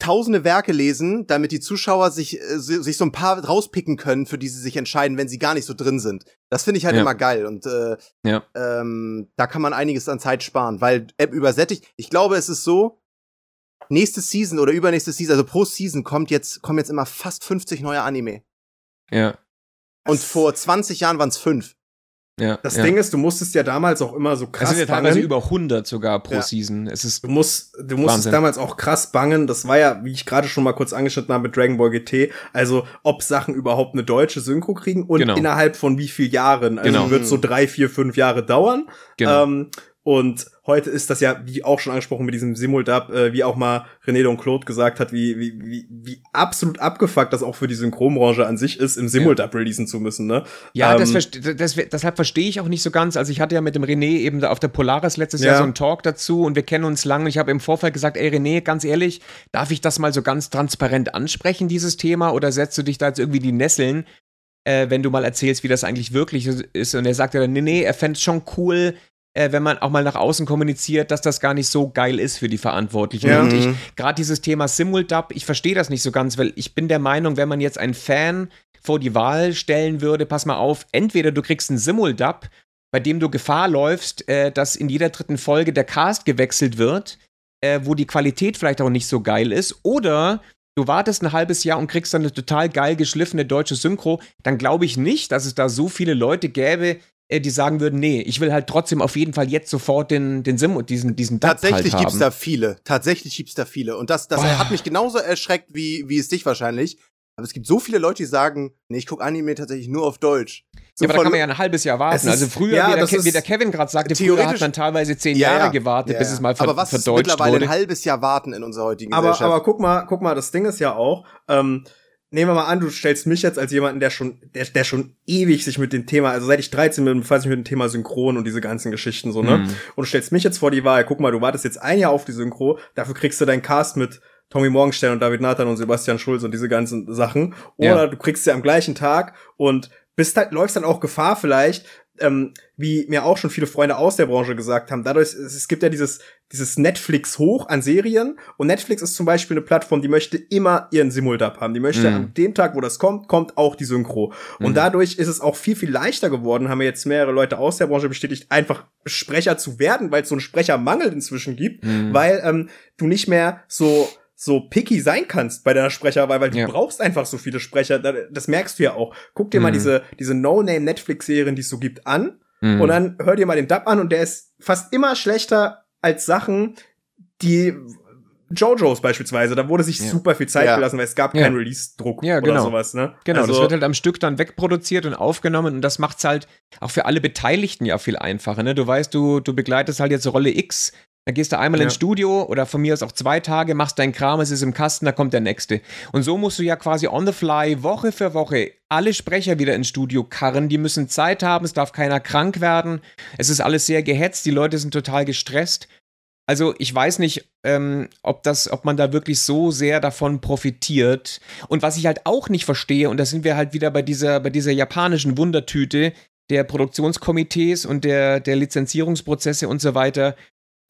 tausende Werke lesen, damit die Zuschauer sich, äh, sich so ein paar rauspicken können, für die sie sich entscheiden, wenn sie gar nicht so drin sind. Das finde ich halt ja. immer geil und äh, ja. ähm, da kann man einiges an Zeit sparen, weil App übersättigt. Ich glaube, es ist so, nächste Season oder übernächste Season, also pro Season kommt jetzt, kommen jetzt immer fast 50 neue Anime. Ja. Und vor 20 Jahren waren es fünf. Ja, das ja. Ding ist, du musstest ja damals auch immer so krass. Es sind ja teilweise bangen. über 100 sogar pro ja. Season. Es ist du musst, du musstest damals auch krass bangen. Das war ja, wie ich gerade schon mal kurz angeschnitten habe mit Dragon Ball GT. Also, ob Sachen überhaupt eine deutsche Synchro kriegen und genau. innerhalb von wie viel Jahren. Also, genau. wird so drei, vier, fünf Jahre dauern. Genau. Ähm, und heute ist das ja, wie auch schon angesprochen mit diesem Simuldub, äh, wie auch mal René Don Claude gesagt hat, wie, wie, wie, wie absolut abgefuckt das auch für die Synchronbranche an sich ist, im Simuldub releasen zu müssen, ne? Ja, ähm, das, das, deshalb verstehe ich auch nicht so ganz. Also ich hatte ja mit dem René eben auf der Polaris letztes ja. Jahr so einen Talk dazu und wir kennen uns lang. Ich habe im Vorfeld gesagt, ey René, ganz ehrlich, darf ich das mal so ganz transparent ansprechen, dieses Thema, oder setzt du dich da jetzt irgendwie die Nesseln? Äh, wenn du mal erzählst, wie das eigentlich wirklich ist. Und er sagte dann, nee, nee, er fände es schon cool, äh, wenn man auch mal nach außen kommuniziert, dass das gar nicht so geil ist für die Verantwortlichen. Ja. Und ich, gerade dieses Thema Simuldub, ich verstehe das nicht so ganz, weil ich bin der Meinung, wenn man jetzt einen Fan vor die Wahl stellen würde, pass mal auf, entweder du kriegst einen Simuldub, bei dem du Gefahr läufst, äh, dass in jeder dritten Folge der Cast gewechselt wird, äh, wo die Qualität vielleicht auch nicht so geil ist, oder du wartest ein halbes Jahr und kriegst dann eine total geil geschliffene deutsche Synchro, dann glaube ich nicht, dass es da so viele Leute gäbe, die sagen würden, nee, ich will halt trotzdem auf jeden Fall jetzt sofort den, den Sim und diesen, diesen Duck Tatsächlich halt gibt's da viele. Tatsächlich gibt's da viele. Und das, das hat mich genauso erschreckt, wie, wie es dich wahrscheinlich. Aber es gibt so viele Leute, die sagen, nee, ich gucke Anime tatsächlich nur auf Deutsch. So ja, aber da kann man ja ein halbes Jahr warten. Ist, also früher, ja, wie, der, wie, der, Kevin gerade sagte, früher hat man teilweise zehn ja, Jahre gewartet, bis es mal ver aber was verdeutscht mittlerweile wurde. ein halbes Jahr warten in unserer heutigen aber, Gesellschaft. Aber guck mal, guck mal, das Ding ist ja auch, ähm, nehmen wir mal an, du stellst mich jetzt als jemanden, der schon, der, der schon ewig sich mit dem Thema, also seit ich 13 bin, befasse ich mich mit dem Thema Synchron und diese ganzen Geschichten so, ne? Mhm. Und du stellst mich jetzt vor die Wahl, guck mal, du wartest jetzt ein Jahr auf die Synchro, dafür kriegst du deinen Cast mit Tommy Morgenstern und David Nathan und Sebastian Schulz und diese ganzen Sachen. Oder ja. du kriegst sie am gleichen Tag und bist halt, läufst dann auch Gefahr vielleicht, ähm, wie mir auch schon viele Freunde aus der Branche gesagt haben, dadurch, es, es gibt ja dieses, dieses Netflix hoch an Serien und Netflix ist zum Beispiel eine Plattform, die möchte immer ihren Simultap haben. Die möchte mhm. an dem Tag, wo das kommt, kommt auch die Synchro. Mhm. Und dadurch ist es auch viel, viel leichter geworden, haben mir jetzt mehrere Leute aus der Branche bestätigt, einfach Sprecher zu werden, weil es so einen Sprechermangel inzwischen gibt, mhm. weil ähm, du nicht mehr so so picky sein kannst bei deiner Sprecherwahl, weil du ja. brauchst einfach so viele Sprecher. Das merkst du ja auch. Guck dir mhm. mal diese, diese No-Name-Netflix-Serien, die es so gibt, an. Mhm. Und dann hör dir mal den Dub an und der ist fast immer schlechter als Sachen, die JoJo's beispielsweise, da wurde sich ja. super viel Zeit ja. gelassen, weil es gab ja. keinen Release-Druck ja, genau. oder sowas, ne? Genau, also, das wird halt am Stück dann wegproduziert und aufgenommen und das macht's halt auch für alle Beteiligten ja viel einfacher, ne? Du weißt, du, du begleitest halt jetzt Rolle X, dann gehst du einmal ja. ins Studio oder von mir aus auch zwei Tage, machst deinen Kram, es ist im Kasten, da kommt der nächste. Und so musst du ja quasi on the fly, Woche für Woche, alle Sprecher wieder ins Studio karren. Die müssen Zeit haben, es darf keiner krank werden. Es ist alles sehr gehetzt, die Leute sind total gestresst. Also ich weiß nicht, ähm, ob das, ob man da wirklich so sehr davon profitiert. Und was ich halt auch nicht verstehe, und da sind wir halt wieder bei dieser, bei dieser japanischen Wundertüte der Produktionskomitees und der, der Lizenzierungsprozesse und so weiter,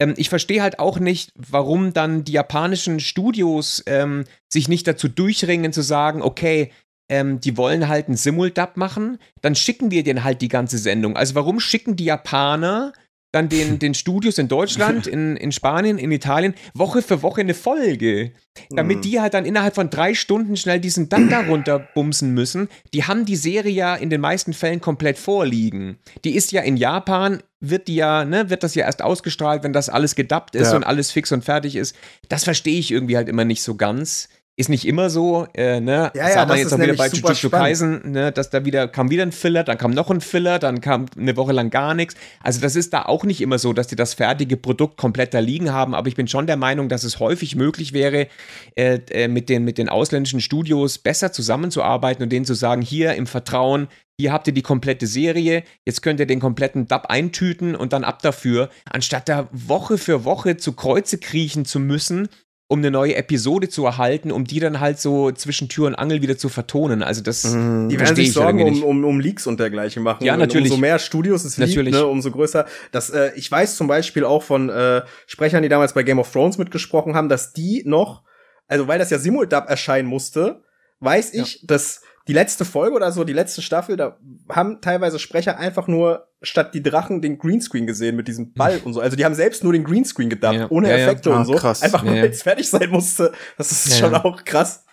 ähm, ich verstehe halt auch nicht, warum dann die japanischen Studios ähm, sich nicht dazu durchringen zu sagen, okay, ähm, die wollen halt einen Simuldub machen, dann schicken wir denen halt die ganze Sendung. Also warum schicken die Japaner dann den, den Studios in Deutschland, in, in Spanien, in Italien Woche für Woche eine Folge. Damit mhm. die halt dann innerhalb von drei Stunden schnell diesen Duck da runterbumsen müssen. Die haben die Serie ja in den meisten Fällen komplett vorliegen. Die ist ja in Japan, wird die ja, ne, wird das ja erst ausgestrahlt, wenn das alles gedubbt ist ja. und alles fix und fertig ist. Das verstehe ich irgendwie halt immer nicht so ganz. Ist nicht immer so, äh, ne? Ja, ja, das wir jetzt auch wieder bei Jujutsu Kaisen, ne, dass da wieder kam wieder ein Filler, dann kam noch ein Filler, dann kam eine Woche lang gar nichts. Also das ist da auch nicht immer so, dass die das fertige Produkt komplett da liegen haben, aber ich bin schon der Meinung, dass es häufig möglich wäre, äh, äh, mit, den, mit den ausländischen Studios besser zusammenzuarbeiten und denen zu sagen, hier im Vertrauen, hier habt ihr die komplette Serie, jetzt könnt ihr den kompletten Dub eintüten und dann ab dafür, anstatt da Woche für Woche zu Kreuze kriechen zu müssen um eine neue Episode zu erhalten, um die dann halt so zwischen Tür und Angel wieder zu vertonen. Also das mhm. Die werden sich Sorgen um, um, um Leaks und dergleichen machen. Ja, natürlich. umso mehr Studios es natürlich. ne, umso größer. Das, äh, ich weiß zum Beispiel auch von äh, Sprechern, die damals bei Game of Thrones mitgesprochen haben, dass die noch, also weil das ja Simuldub erscheinen musste, weiß ich, ja. dass die letzte Folge oder so, die letzte Staffel, da haben teilweise Sprecher einfach nur statt die Drachen den Greenscreen gesehen mit diesem Ball und so. Also die haben selbst nur den Greenscreen gedacht, ja. ohne ja, Effekte ja. und so. Krass. Einfach nur, weil es fertig sein musste. Das ist schon auch krass.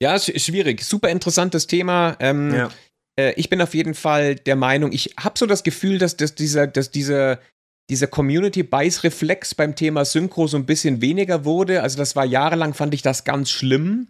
Ja, schwierig. Super interessantes Thema. Ähm, ja. äh, ich bin auf jeden Fall der Meinung, ich habe so das Gefühl, dass, dass dieser, dass dieser dieser Community-Bias-Reflex beim Thema Synchro so ein bisschen weniger wurde. Also das war jahrelang, fand ich das ganz schlimm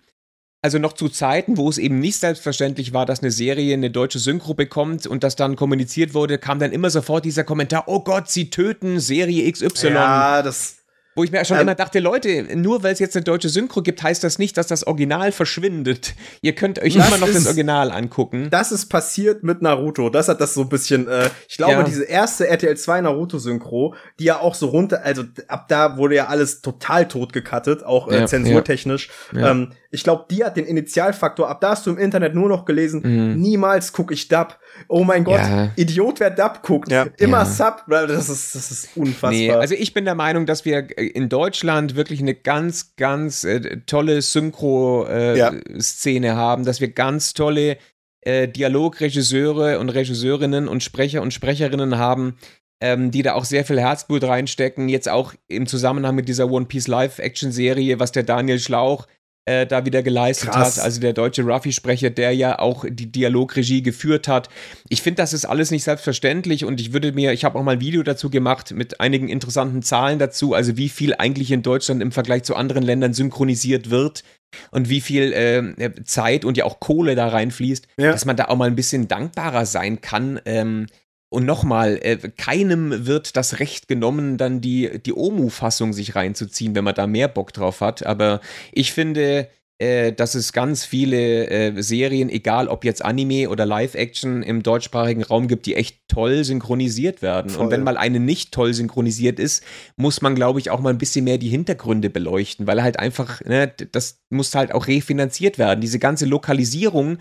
also noch zu Zeiten, wo es eben nicht selbstverständlich war, dass eine Serie eine deutsche Synchro bekommt und das dann kommuniziert wurde, kam dann immer sofort dieser Kommentar, oh Gott, sie töten Serie XY. Ja, das wo ich mir schon ähm, immer dachte, Leute, nur weil es jetzt eine deutsche Synchro gibt, heißt das nicht, dass das Original verschwindet. Ihr könnt euch immer noch ist, das Original angucken. Das ist passiert mit Naruto. Das hat das so ein bisschen, äh, ich glaube, ja. diese erste RTL 2 Naruto-Synchro, die ja auch so runter, also ab da wurde ja alles total tot gecuttet, auch äh, ja, zensurtechnisch. Ja. Ähm, ich glaube, die hat den Initialfaktor. Ab da hast du im Internet nur noch gelesen, mhm. niemals gucke ich Dub. Oh mein Gott, ja. Idiot, wer Dub guckt. Ja. Immer ja. Sub. Das ist, das ist unfassbar. Nee, also ich bin der Meinung, dass wir in Deutschland wirklich eine ganz, ganz äh, tolle Synchro-Szene äh, haben, dass wir ganz tolle äh, Dialogregisseure und Regisseurinnen und Sprecher und Sprecherinnen haben, ähm, die da auch sehr viel Herzblut reinstecken. Jetzt auch im Zusammenhang mit dieser One Piece Live-Action-Serie, was der Daniel Schlauch äh, da wieder geleistet Krass. hat. Also der deutsche Ruffy-Sprecher, der ja auch die Dialogregie geführt hat. Ich finde, das ist alles nicht selbstverständlich und ich würde mir, ich habe auch mal ein Video dazu gemacht mit einigen interessanten Zahlen dazu, also wie viel eigentlich in Deutschland im Vergleich zu anderen Ländern synchronisiert wird und wie viel äh, Zeit und ja auch Kohle da reinfließt, ja. dass man da auch mal ein bisschen dankbarer sein kann. Ähm, und nochmal, äh, keinem wird das Recht genommen, dann die, die Omu-Fassung sich reinzuziehen, wenn man da mehr Bock drauf hat. Aber ich finde, äh, dass es ganz viele äh, Serien, egal ob jetzt Anime oder Live-Action im deutschsprachigen Raum gibt, die echt toll synchronisiert werden. Voll. Und wenn mal eine nicht toll synchronisiert ist, muss man, glaube ich, auch mal ein bisschen mehr die Hintergründe beleuchten, weil halt einfach, ne, das muss halt auch refinanziert werden. Diese ganze Lokalisierung,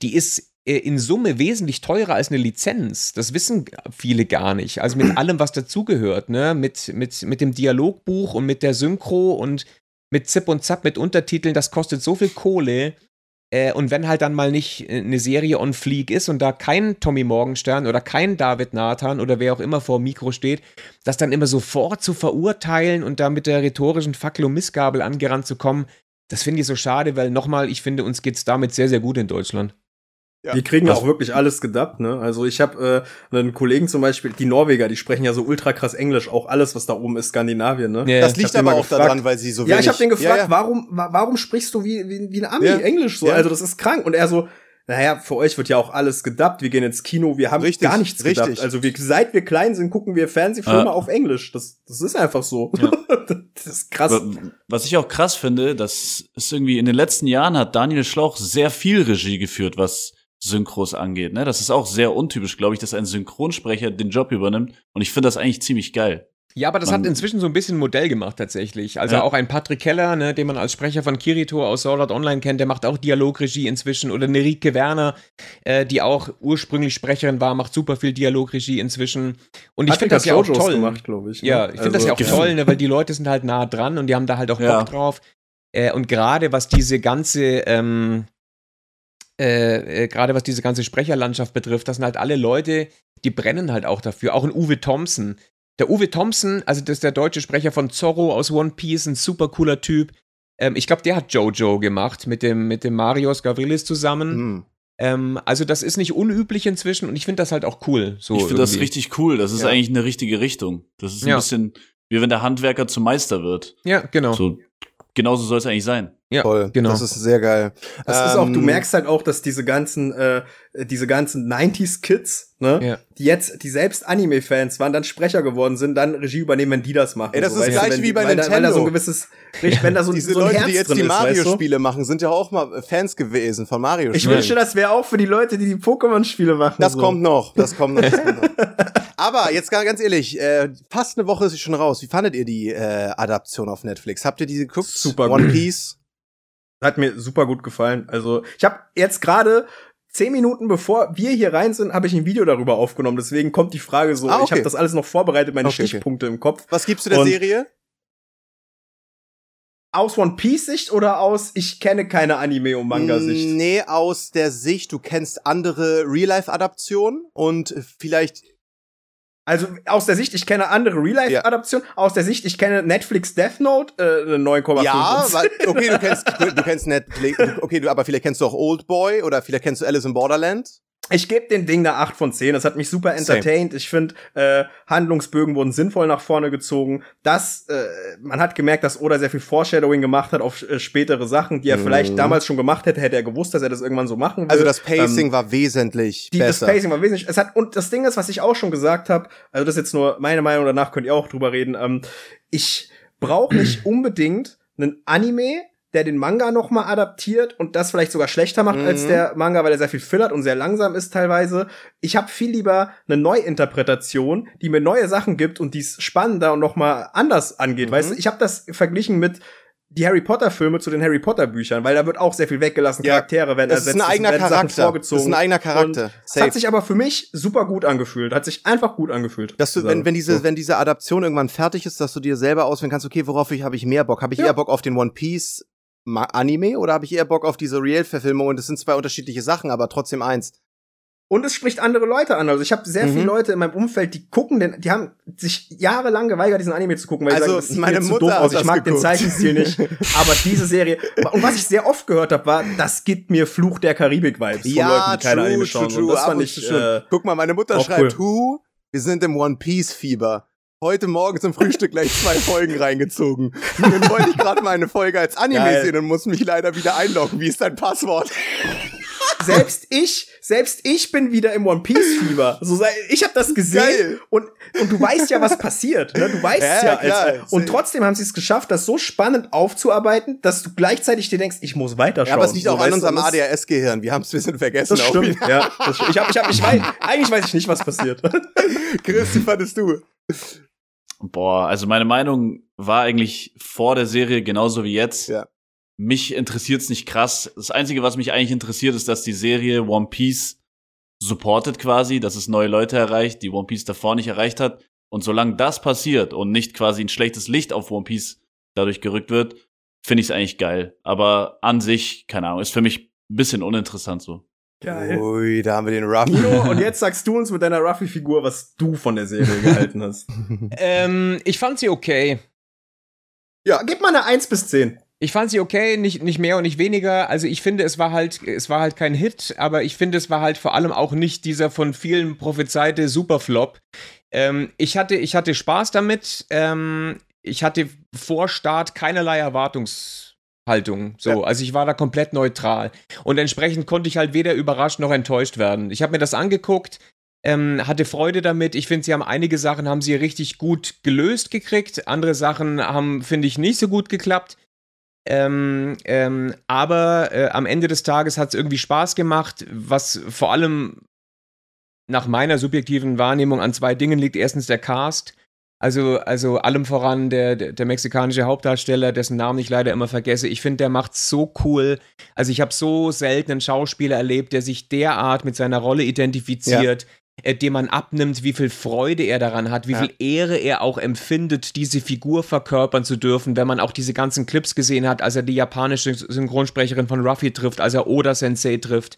die ist in Summe wesentlich teurer als eine Lizenz. Das wissen viele gar nicht. Also mit allem, was dazugehört, ne? Mit, mit, mit dem Dialogbuch und mit der Synchro und mit Zip und Zap mit Untertiteln, das kostet so viel Kohle. Äh, und wenn halt dann mal nicht äh, eine Serie on Fleek ist und da kein Tommy Morgenstern oder kein David Nathan oder wer auch immer vor dem Mikro steht, das dann immer sofort zu verurteilen und da mit der rhetorischen Fackel und Missgabel angerannt zu kommen, das finde ich so schade, weil nochmal, ich finde, uns geht es damit sehr, sehr gut in Deutschland. Ja. Die kriegen ja auch wirklich alles gedubbt, ne? Also ich habe äh, einen Kollegen zum Beispiel, die Norweger, die sprechen ja so ultra krass Englisch, auch alles, was da oben ist, Skandinavien, ne? Ja. Das liegt aber auch gefragt, daran, weil sie so Ja, ich habe den gefragt, ja, warum, warum sprichst du wie, wie, wie ein Ami Englisch so? Also das ist krank. Und er so, naja, für euch wird ja auch alles gedubbt. Wir gehen ins Kino, wir haben richtig, gar nichts richtig. gedubbt. Also wir, seit wir klein sind, gucken wir Fernsehfilme ah. auf Englisch. Das, das ist einfach so. Ja. das ist krass. Was ich auch krass finde, das ist irgendwie in den letzten Jahren hat Daniel Schlauch sehr viel Regie geführt, was Synchros angeht. Ne? Das ist auch sehr untypisch, glaube ich, dass ein Synchronsprecher den Job übernimmt. Und ich finde das eigentlich ziemlich geil. Ja, aber das man, hat inzwischen so ein bisschen Modell gemacht tatsächlich. Also ja. auch ein Patrick Keller, ne, den man als Sprecher von Kirito aus Sword Art Online kennt, der macht auch Dialogregie inzwischen. Oder Nerike Werner, äh, die auch ursprünglich Sprecherin war, macht super viel Dialogregie inzwischen. Und ich finde das ja auch toll. Gemacht, ich, ne? Ja, ich finde also, das ja auch genau. toll, ne, weil die Leute sind halt nah dran und die haben da halt auch Bock ja. drauf. Äh, und gerade was diese ganze ähm, äh, äh, gerade was diese ganze Sprecherlandschaft betrifft, das sind halt alle Leute, die brennen halt auch dafür. Auch ein Uwe Thompson. Der Uwe Thompson, also das ist der deutsche Sprecher von Zorro aus One Piece, ein super cooler Typ. Ähm, ich glaube, der hat Jojo gemacht mit dem, mit dem Marius Gavrilis zusammen. Mhm. Ähm, also das ist nicht unüblich inzwischen und ich finde das halt auch cool. So ich finde das richtig cool. Das ist ja. eigentlich eine richtige Richtung. Das ist ein ja. bisschen wie wenn der Handwerker zum Meister wird. Ja, genau. So, genauso soll es eigentlich sein. Ja, Voll. genau. Das ist sehr geil. Das ähm, ist auch, du ähm, merkst halt auch, dass diese ganzen, äh, diese ganzen 90s Kids, ne, ja. die jetzt, die selbst Anime-Fans waren, dann Sprecher geworden sind, dann Regie übernehmen, wenn die das machen. Ey, das so, ist das gleiche wie bei weil Nintendo. Da, weil da so ein gewisses, wenn da so, diese so ein Leute, Herz die jetzt die Mario-Spiele weißt du? machen, sind ja auch mal Fans gewesen von Mario-Spielen. Ich wünschte, das wäre auch für die Leute, die die Pokémon-Spiele machen. Das so. kommt noch, das kommt noch. Das kommt noch. Aber jetzt ganz ehrlich, äh, fast eine Woche ist sie schon raus. Wie fandet ihr die äh, Adaption auf Netflix? Habt ihr die geguckt? Super One Piece? Hat mir super gut gefallen. Also ich habe jetzt gerade zehn Minuten bevor wir hier rein sind, habe ich ein Video darüber aufgenommen. Deswegen kommt die Frage so. Ah, okay. Ich habe das alles noch vorbereitet, meine okay, Stichpunkte okay. im Kopf. Was gibst du der Und Serie? Aus One Piece Sicht oder aus ich kenne keine Anime und Manga Sicht? Nee, aus der Sicht, du kennst andere Real Life Adaptionen und vielleicht also aus der Sicht, ich kenne andere Real-Life-Adaptionen. Ja. Aus der Sicht, ich kenne Netflix Death Note, äh, 9,5. Ja, weil, okay, du kennst, du kennst Netflix, okay, du, aber vielleicht kennst du auch Old Boy oder vielleicht kennst du Alice in Borderland. Ich gebe dem Ding eine 8 von 10. Das hat mich super entertained. Same. Ich finde, äh, Handlungsbögen wurden sinnvoll nach vorne gezogen. Das, äh, man hat gemerkt, dass Oda sehr viel Foreshadowing gemacht hat auf äh, spätere Sachen, die er mhm. vielleicht damals schon gemacht hätte, hätte er gewusst, dass er das irgendwann so machen will. Also das Pacing ähm, war wesentlich die, besser. Das Pacing war wesentlich. Es hat und das Ding ist, was ich auch schon gesagt habe. Also das ist jetzt nur meine Meinung. Danach könnt ihr auch drüber reden. Ähm, ich brauche nicht unbedingt einen Anime, der den Manga noch mal adaptiert und das vielleicht sogar schlechter macht mhm. als der Manga, weil er sehr viel fillert und sehr langsam ist teilweise. Ich habe viel lieber eine Neuinterpretation, die mir neue Sachen gibt und die es spannender und noch mal anders angeht. Mhm. Weißt du, ich habe das verglichen mit die Harry Potter Filme zu den Harry Potter Büchern, weil da wird auch sehr viel weggelassen, ja. Charaktere werden das ersetzt, ist ein eigener Charakter. Das ist ein eigener Charakter. Es hat sich aber für mich super gut angefühlt, hat sich einfach gut angefühlt. Dass du, wenn, wenn diese, so. wenn diese Adaption irgendwann fertig ist, dass du dir selber auswählen kannst, okay, worauf ich habe ich mehr Bock? Habe ich ja. eher Bock auf den One Piece Anime oder habe ich eher Bock auf diese Real-Verfilmung? Und das sind zwei unterschiedliche Sachen, aber trotzdem eins. und es spricht andere Leute an. Also ich habe sehr mhm. viele Leute in meinem Umfeld, die gucken, denn die haben sich jahrelang geweigert, diesen Anime zu gucken, weil also, sie sagen, das meine Mutter doof aus. Ich mag geguckt. den Zeichenstil nicht. aber diese Serie und was ich sehr oft gehört habe, war, das gibt mir Fluch der Karibik Vibes ja, von Leuten, die keine true, Anime schauen. True, true. Und das fand ich. Äh, Guck mal, meine Mutter schreibt, cool. Hu, wir sind im One Piece Fieber. Heute Morgen zum Frühstück gleich zwei Folgen reingezogen. Dann wollte ich gerade mal eine Folge als Anime Geil. sehen und muss mich leider wieder einloggen. Wie ist dein Passwort? selbst ich, selbst ich bin wieder im One Piece Fieber. So, ich habe das gesehen Geil. und und du weißt ja, was passiert. Ne? Du weißt ja, ja als, und trotzdem haben sie es geschafft, das so spannend aufzuarbeiten, dass du gleichzeitig dir denkst, ich muss weiterschauen. Ja, aber es liegt so, auch an unserem ADHS-Gehirn. Wir haben es ein bisschen vergessen. Das stimmt. ja, das stimmt. Ich hab, ich hab, ich weiß, eigentlich weiß ich nicht, was passiert. Chris, wie fandest du? Boah, also meine Meinung war eigentlich vor der Serie genauso wie jetzt. Ja mich interessiert's nicht krass. Das Einzige, was mich eigentlich interessiert, ist, dass die Serie One Piece supportet quasi, dass es neue Leute erreicht, die One Piece davor nicht erreicht hat. Und solange das passiert und nicht quasi ein schlechtes Licht auf One Piece dadurch gerückt wird, finde ich es eigentlich geil. Aber an sich, keine Ahnung, ist für mich ein bisschen uninteressant so. Geil. Ui, da haben wir den Ruffy. und jetzt sagst du uns mit deiner Ruffy-Figur, was du von der Serie gehalten hast. ähm, ich fand sie okay. Ja, gib mal eine 1 bis 10. Ich fand sie okay, nicht, nicht mehr und nicht weniger. Also ich finde, es war halt, es war halt kein Hit, aber ich finde, es war halt vor allem auch nicht dieser von vielen prophezeite Superflop. Ähm, ich, hatte, ich hatte Spaß damit. Ähm, ich hatte vor Start keinerlei Erwartungshaltung. So, ja. also ich war da komplett neutral. Und entsprechend konnte ich halt weder überrascht noch enttäuscht werden. Ich habe mir das angeguckt, ähm, hatte Freude damit. Ich finde, sie haben einige Sachen haben sie richtig gut gelöst gekriegt. Andere Sachen haben, finde ich, nicht so gut geklappt. Ähm, ähm, aber äh, am Ende des Tages hat es irgendwie Spaß gemacht, was vor allem nach meiner subjektiven Wahrnehmung an zwei Dingen liegt. Erstens der Cast. Also, also allem voran der, der, der mexikanische Hauptdarsteller, dessen Namen ich leider immer vergesse. Ich finde, der macht so cool. Also ich habe so selten einen Schauspieler erlebt, der sich derart mit seiner Rolle identifiziert, ja äh, dem man abnimmt, wie viel Freude er daran hat, wie ja. viel Ehre er auch empfindet, diese Figur verkörpern zu dürfen, wenn man auch diese ganzen Clips gesehen hat, als er die japanische Synchronsprecherin von Ruffy trifft, als er Oda Sensei trifft.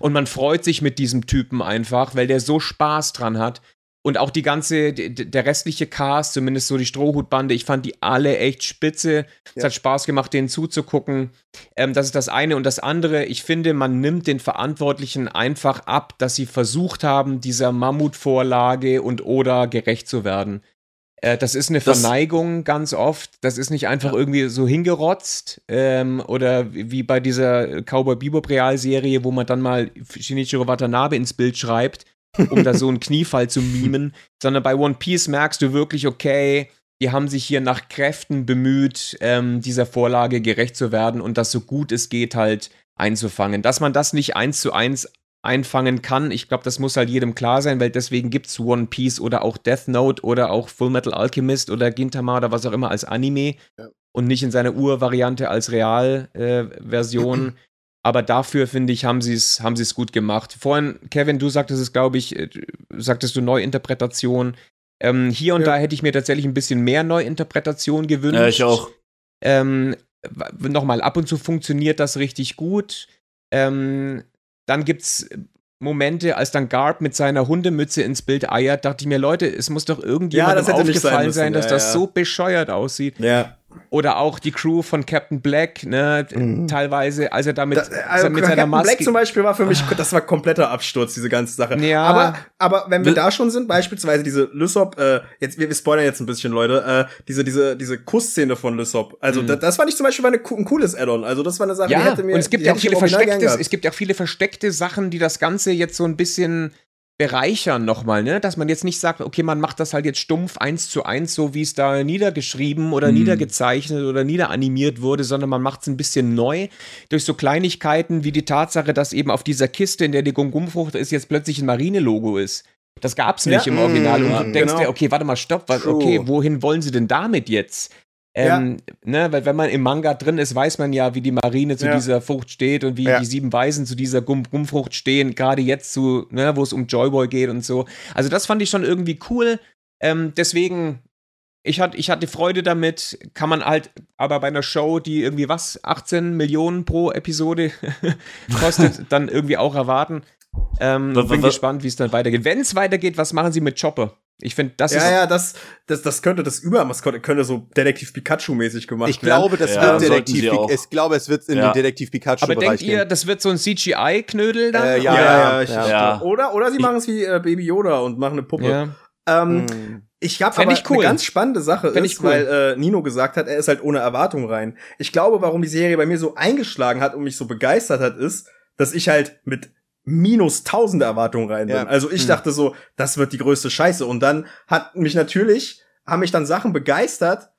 Und man freut sich mit diesem Typen einfach, weil der so Spaß dran hat. Und auch die ganze, der restliche Cast, zumindest so die Strohhutbande, ich fand die alle echt spitze. Es hat Spaß gemacht, denen zuzugucken. Ähm, das ist das eine. Und das andere, ich finde, man nimmt den Verantwortlichen einfach ab, dass sie versucht haben, dieser Mammutvorlage und Oda gerecht zu werden. Äh, das ist eine das Verneigung ganz oft. Das ist nicht einfach irgendwie so hingerotzt. Ähm, oder wie bei dieser Cowboy Bebop Realserie, wo man dann mal Shinichiro Watanabe ins Bild schreibt um da so einen Kniefall zu mimen, sondern bei One Piece merkst du wirklich, okay, die haben sich hier nach Kräften bemüht, ähm, dieser Vorlage gerecht zu werden und das so gut es geht halt einzufangen. Dass man das nicht eins zu eins einfangen kann, ich glaube, das muss halt jedem klar sein, weil deswegen gibt es One Piece oder auch Death Note oder auch Full Metal Alchemist oder Gintama oder was auch immer als Anime ja. und nicht in seiner Urvariante als Realversion. Äh, aber dafür, finde ich, haben sie es haben gut gemacht. Vorhin, Kevin, du sagtest es, glaube ich, äh, sagtest du Neuinterpretation. Ähm, hier und ja. da hätte ich mir tatsächlich ein bisschen mehr Neuinterpretation gewünscht. Ja, ich auch. Ähm, Nochmal, ab und zu funktioniert das richtig gut. Ähm, dann gibt es Momente, als dann Garb mit seiner Hundemütze ins Bild eiert, dachte ich mir, Leute, es muss doch irgendjemandem ja, aufgefallen sein, sein, dass ja, das so bescheuert aussieht. Ja. Oder auch die Crew von Captain Black, ne, mhm. teilweise, als er damit da, also mit seiner Captain Maske. Black zum Beispiel war für mich, das war kompletter Absturz, diese ganze Sache. Ja. Aber, aber wenn wir da schon sind, beispielsweise diese Lysop, äh, jetzt, wir, wir spoilern jetzt ein bisschen, Leute, äh, diese, diese, diese Kussszene von Lysop. Also, mhm. das, das fand ich zum Beispiel eine, ein cooles Add-on. Also, das war eine Sache, ja, die hätte mir, und es gibt ja auch viele versteckte, es gibt ja auch viele versteckte Sachen, die das Ganze jetzt so ein bisschen, bereichern nochmal, ne? Dass man jetzt nicht sagt, okay, man macht das halt jetzt stumpf eins zu eins, so wie es da niedergeschrieben oder mhm. niedergezeichnet oder niederanimiert wurde, sondern man macht es ein bisschen neu durch so Kleinigkeiten wie die Tatsache, dass eben auf dieser Kiste, in der die Gum-Gum-Frucht ist, jetzt plötzlich ein Marinelogo ist. Das gab's nicht ja, im Original. Und du mhm, denkst genau. dir, okay, warte mal, stopp, was, okay, wohin wollen sie denn damit jetzt? Ähm, ja. ne, weil wenn man im Manga drin ist, weiß man ja, wie die Marine zu ja. dieser Frucht steht und wie ja. die sieben Weisen zu dieser Gum Gummfrucht stehen, gerade jetzt zu, ne, wo es um Joyboy geht und so. Also das fand ich schon irgendwie cool. Ähm, deswegen, ich, hat, ich hatte Freude damit, kann man halt aber bei einer Show, die irgendwie was, 18 Millionen pro Episode kostet, dann irgendwie auch erwarten. Ähm, bin gespannt, wie es dann weitergeht. Wenn es weitergeht, was machen sie mit Chopper? Ich finde, das ja, ist. Ja, ja, das, das, das könnte das Übermaskotte, könnte so Detektiv Pikachu-mäßig gemacht ich werden. Glaube, das ja, wird Detektiv, ich glaube, es wird in ja. den Detektiv Pikachu Aber denkt ihr, gehen. das wird so ein CGI-Knödel dann? Äh, ja, ja, ja, ich, ja. Oder, oder sie machen es wie äh, Baby Yoda und machen eine Puppe. Ja. Ähm, mm. Ich habe aber ich cool. eine ganz spannende Sache Fänd ist, cool. weil äh, Nino gesagt hat, er ist halt ohne Erwartung rein. Ich glaube, warum die Serie bei mir so eingeschlagen hat und mich so begeistert hat, ist, dass ich halt mit minus tausende Erwartungen rein bin. Ja. Also ich hm. dachte so, das wird die größte Scheiße. Und dann hat mich natürlich, haben mich dann Sachen begeistert,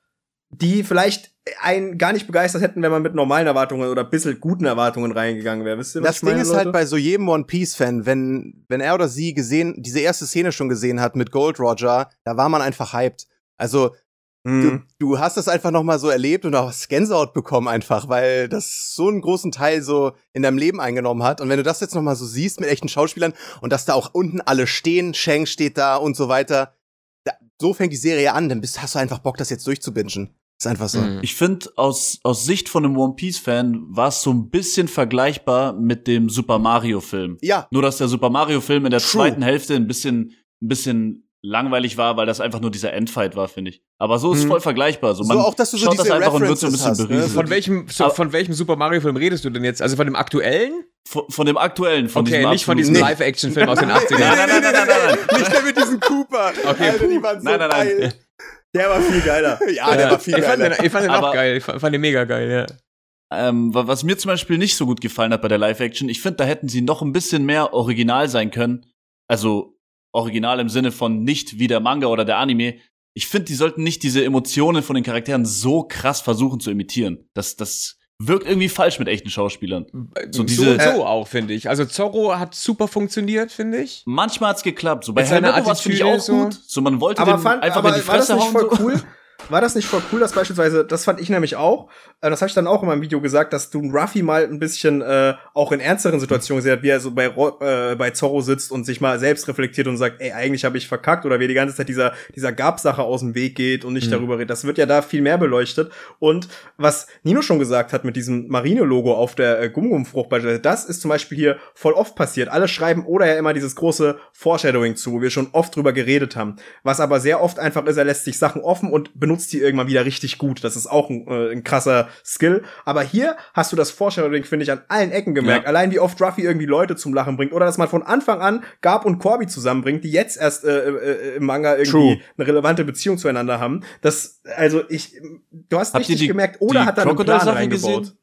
die vielleicht einen gar nicht begeistert hätten, wenn man mit normalen Erwartungen oder bisschen guten Erwartungen reingegangen wäre. Wisst ihr, was das Ding meine, ist halt Leute? halt bei so jedem One Piece Fan, wenn wenn er oder sie gesehen diese erste Szene schon gesehen hat mit Gold Roger, da war man einfach hyped. Also. Du, du hast das einfach nochmal so erlebt und auch Gänsehaut bekommen einfach, weil das so einen großen Teil so in deinem Leben eingenommen hat. Und wenn du das jetzt nochmal so siehst mit echten Schauspielern und dass da auch unten alle stehen, Shang steht da und so weiter, da, so fängt die Serie an, dann bist, hast du einfach Bock, das jetzt durchzubingen. Ist einfach so. Mhm. Ich finde, aus, aus Sicht von einem One Piece-Fan war es so ein bisschen vergleichbar mit dem Super Mario-Film. Ja. Nur, dass der Super Mario-Film in der True. zweiten Hälfte ein bisschen, ein bisschen langweilig war, weil das einfach nur dieser Endfight war, finde ich. Aber so ist hm. voll vergleichbar. So, man so auch, dass du so schaut das einfach und wird so ein bisschen hast, ne? Von welchem, so, von welchem Super Mario Film redest du denn jetzt? Also von dem aktuellen? Von, von dem aktuellen, von okay, diesem nicht von diesem nee. Live-Action-Film aus den 80ern. nein, nein, nein, nein, nein, nein. Nicht der mit diesem Cooper. Okay. Alter, die waren so nein, nein, nein. Geil. Der war viel geiler. ja, der war viel ich geiler. Fand den, ich fand den auch geil. Ich fand den mega geil, ja. Ähm, was mir zum Beispiel nicht so gut gefallen hat bei der Live-Action, ich finde, da hätten sie noch ein bisschen mehr original sein können. Also original im Sinne von nicht wie der Manga oder der Anime. Ich finde, die sollten nicht diese Emotionen von den Charakteren so krass versuchen zu imitieren. Das, das wirkt irgendwie falsch mit echten Schauspielern. So, diese, so, so auch, finde ich. Also Zorro hat super funktioniert, finde ich. Manchmal hat's geklappt. So bei Helmeppo war finde ich auch so. gut. So man wollte aber fand, einfach aber in die Fresse war das nicht voll so. cool? War das nicht voll cool, dass beispielsweise, das fand ich nämlich auch, äh, das habe ich dann auch in meinem Video gesagt, dass du Ruffy mal ein bisschen äh, auch in ernsteren Situationen sehr, wie er so bei, äh, bei Zorro sitzt und sich mal selbst reflektiert und sagt, ey, eigentlich habe ich verkackt oder wie die ganze Zeit dieser, dieser Gab-Sache aus dem Weg geht und nicht mhm. darüber redet. Das wird ja da viel mehr beleuchtet. Und was Nino schon gesagt hat mit diesem Marine-Logo auf der äh, Gumgum-Frucht beispielsweise, das ist zum Beispiel hier voll oft passiert. Alle schreiben oder ja immer dieses große Foreshadowing zu, wo wir schon oft drüber geredet haben. Was aber sehr oft einfach ist, er lässt sich Sachen offen und benutzt die irgendwann wieder richtig gut. Das ist auch ein, äh, ein krasser Skill. Aber hier hast du das Foreshadowing, finde ich, an allen Ecken gemerkt. Ja. Allein wie oft Ruffy irgendwie Leute zum Lachen bringt oder dass man von Anfang an Gab und Corby zusammenbringt, die jetzt erst äh, äh, im Manga irgendwie True. eine relevante Beziehung zueinander haben. Das, also ich, du hast Habt richtig die, gemerkt, oder hat da einen Plan reingebaut. Gesehen?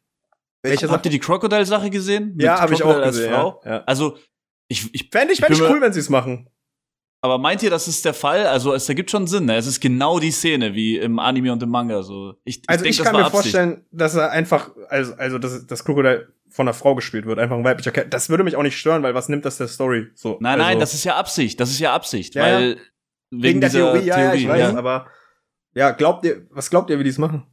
Welche Habt ihr die Crocodile-Sache gesehen? Mit ja, habe ich auch gesehen. Ja, ja. Also ich, ich fände ich, fänd ich cool, wenn sie es machen. Aber meint ihr, das ist der Fall? Also es ergibt schon Sinn. Ne? Es ist genau die Szene wie im Anime und im Manga. So, ich, ich also denk, ich kann mir Absicht. vorstellen, dass er einfach, also, also dass das Krokodil von einer Frau gespielt wird, einfach ein weiblicher Kerl. Das würde mich auch nicht stören, weil was nimmt das der Story? So, nein, also, nein, das ist ja Absicht. Das ist ja Absicht, ja, weil ja. wegen, wegen der Theorie, ja, Theorie, ja, ich weiß, ja. aber ja, glaubt ihr, was glaubt ihr, wie die es machen?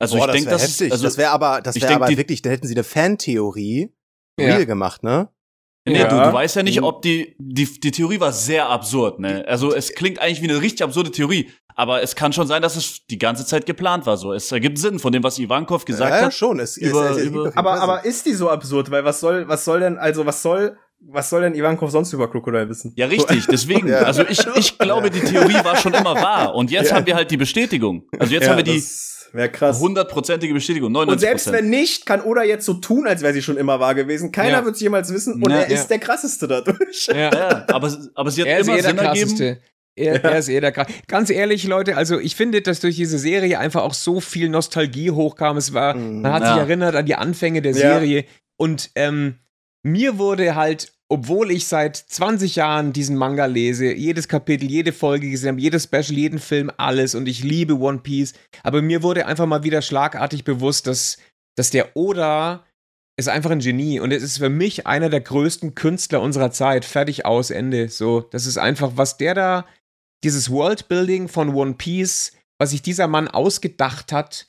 Also Boah, ich denke, das, wär das, also, das wäre aber, das wäre aber wirklich, da hätten sie eine Fantheorie real gemacht, ne? Nee, ja. du, du weißt ja nicht, ob die, die, die Theorie war sehr absurd, ne? Also es klingt eigentlich wie eine richtig absurde Theorie, aber es kann schon sein, dass es die ganze Zeit geplant war, so. Es ergibt Sinn von dem, was Ivankov gesagt ja, hat. Ja, schon. Es, über, es, es, über, aber, aber ist die so absurd? Weil was soll, was soll denn, also was soll, was soll denn Ivankov sonst über Crocodile wissen? Ja, richtig, deswegen. ja. Also ich, ich glaube, die Theorie war schon immer wahr. Und jetzt haben wir halt die Bestätigung. Also jetzt haben wir die, Wäre krass. Hundertprozentige Bestätigung, 99%. Und selbst wenn nicht, kann Oda jetzt so tun, als wäre sie schon immer wahr gewesen. Keiner ja. wird es jemals wissen und ja, er ja. ist der krasseste dadurch. Ja, ja. aber, aber sie hat er immer ist eh Sinn ergeben. Er, ja. er ist eh der Krass. Ganz ehrlich, Leute, also ich finde, dass durch diese Serie einfach auch so viel Nostalgie hochkam. Es war, mhm. man hat ja. sich erinnert an die Anfänge der Serie. Und ähm, mir wurde halt obwohl ich seit 20 Jahren diesen Manga lese, jedes Kapitel, jede Folge gesehen habe, jedes Special, jeden Film, alles und ich liebe One Piece, aber mir wurde einfach mal wieder schlagartig bewusst, dass, dass der Oda ist einfach ein Genie und es ist für mich einer der größten Künstler unserer Zeit. Fertig aus, Ende. So, das ist einfach, was der da, dieses Worldbuilding von One Piece, was sich dieser Mann ausgedacht hat,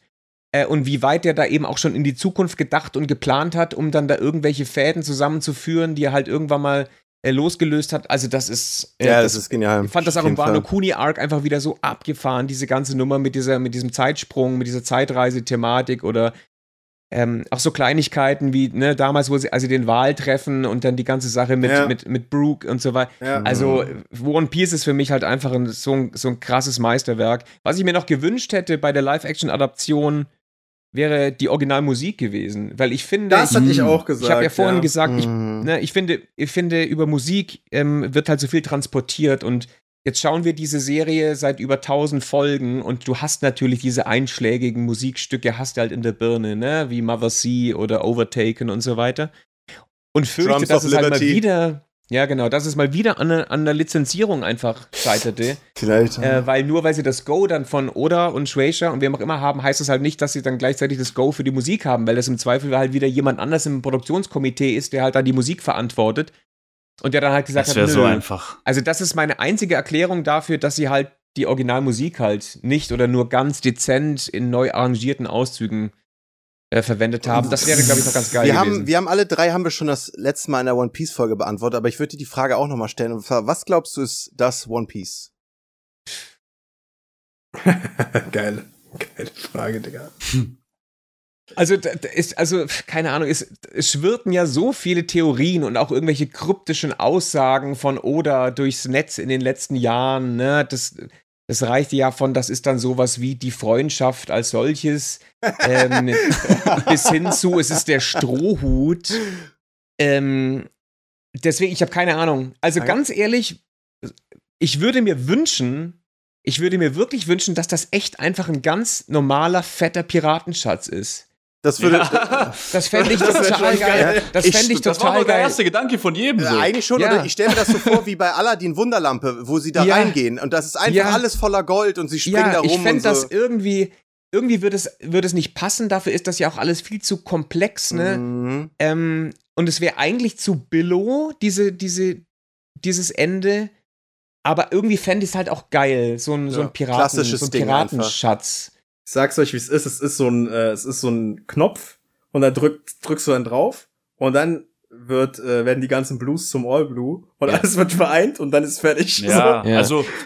äh, und wie weit der da eben auch schon in die Zukunft gedacht und geplant hat, um dann da irgendwelche Fäden zusammenzuführen, die er halt irgendwann mal äh, losgelöst hat. Also das ist äh, ja, das, das, ist genial. Ich fand das auch im Wano Kuni Arc einfach wieder so abgefahren, diese ganze Nummer mit dieser mit diesem Zeitsprung, mit dieser Zeitreise-Thematik oder ähm, auch so Kleinigkeiten wie ne, damals, wo sie also den Wahl treffen und dann die ganze Sache mit, ja. mit, mit Brooke und so weiter. Ja. Also One Piece ist für mich halt einfach ein, so, ein, so ein krasses Meisterwerk. Was ich mir noch gewünscht hätte bei der Live-Action-Adaption, wäre die Originalmusik gewesen, weil ich finde, das hatte ich auch gesagt. Ich habe ja vorhin ja. gesagt, ich, ne, ich finde, ich finde über Musik ähm, wird halt so viel transportiert und Jetzt schauen wir diese Serie seit über 1000 Folgen und du hast natürlich diese einschlägigen Musikstücke, hast du halt in der Birne, ne? Wie Mother Sea oder Overtaken und so weiter. Und fürchte, Drums dass es Liberty. halt mal wieder, ja genau, dass es mal wieder an, an der Lizenzierung einfach scheiterte. Vielleicht. Äh, weil nur weil sie das Go dann von Oda und Shueisha und wem auch immer haben, heißt das halt nicht, dass sie dann gleichzeitig das Go für die Musik haben, weil das im Zweifel halt wieder jemand anders im Produktionskomitee ist, der halt dann die Musik verantwortet und der dann halt gesagt das hat, so einfach. Also das ist meine einzige Erklärung dafür, dass sie halt die Originalmusik halt nicht oder nur ganz dezent in neu arrangierten Auszügen äh, verwendet haben. Das wäre, glaube ich, noch ganz geil wir gewesen. Haben, wir haben alle drei, haben wir schon das letzte Mal in der One Piece Folge beantwortet, aber ich würde dir die Frage auch nochmal stellen. Und zwar, was glaubst du ist das One Piece? Geile, geile Frage, Digga. Hm. Also, ist, also, keine Ahnung, es, es schwirrten ja so viele Theorien und auch irgendwelche kryptischen Aussagen von Oda durchs Netz in den letzten Jahren, ne? Das, das reichte ja von, das ist dann sowas wie die Freundschaft als solches, ähm, bis hin zu, es ist der Strohhut. Ähm, deswegen, ich habe keine Ahnung. Also ganz ehrlich, ich würde mir wünschen, ich würde mir wirklich wünschen, dass das echt einfach ein ganz normaler, fetter Piratenschatz ist. Das würde. Ja. Das fände ich das total geil. Das fände ich, total das war geil. der erste Gedanke von jedem so. Ja, eigentlich schon. Ja. ich stelle mir das so vor wie bei Aladdin Wunderlampe, wo sie da reingehen und das ist einfach alles voller Gold und sie springen da rum. Ich fände so. das irgendwie. Irgendwie würde es, würde es nicht passen, dafür ist das ja auch alles viel zu komplex, ne? Mhm. Ähm, und es wäre eigentlich zu billow, diese, diese, dieses Ende. Aber irgendwie fände ich es halt auch geil, so ein, so ein Piraten, so ein Piratenschatz ich sag's euch, wie es ist. Es ist so ein, äh, es ist so ein Knopf und da drückt, drückst du dann drauf und dann wird, äh, werden die ganzen Blues zum All Blue und ja. alles wird vereint und dann ist fertig. Ja, so. ja.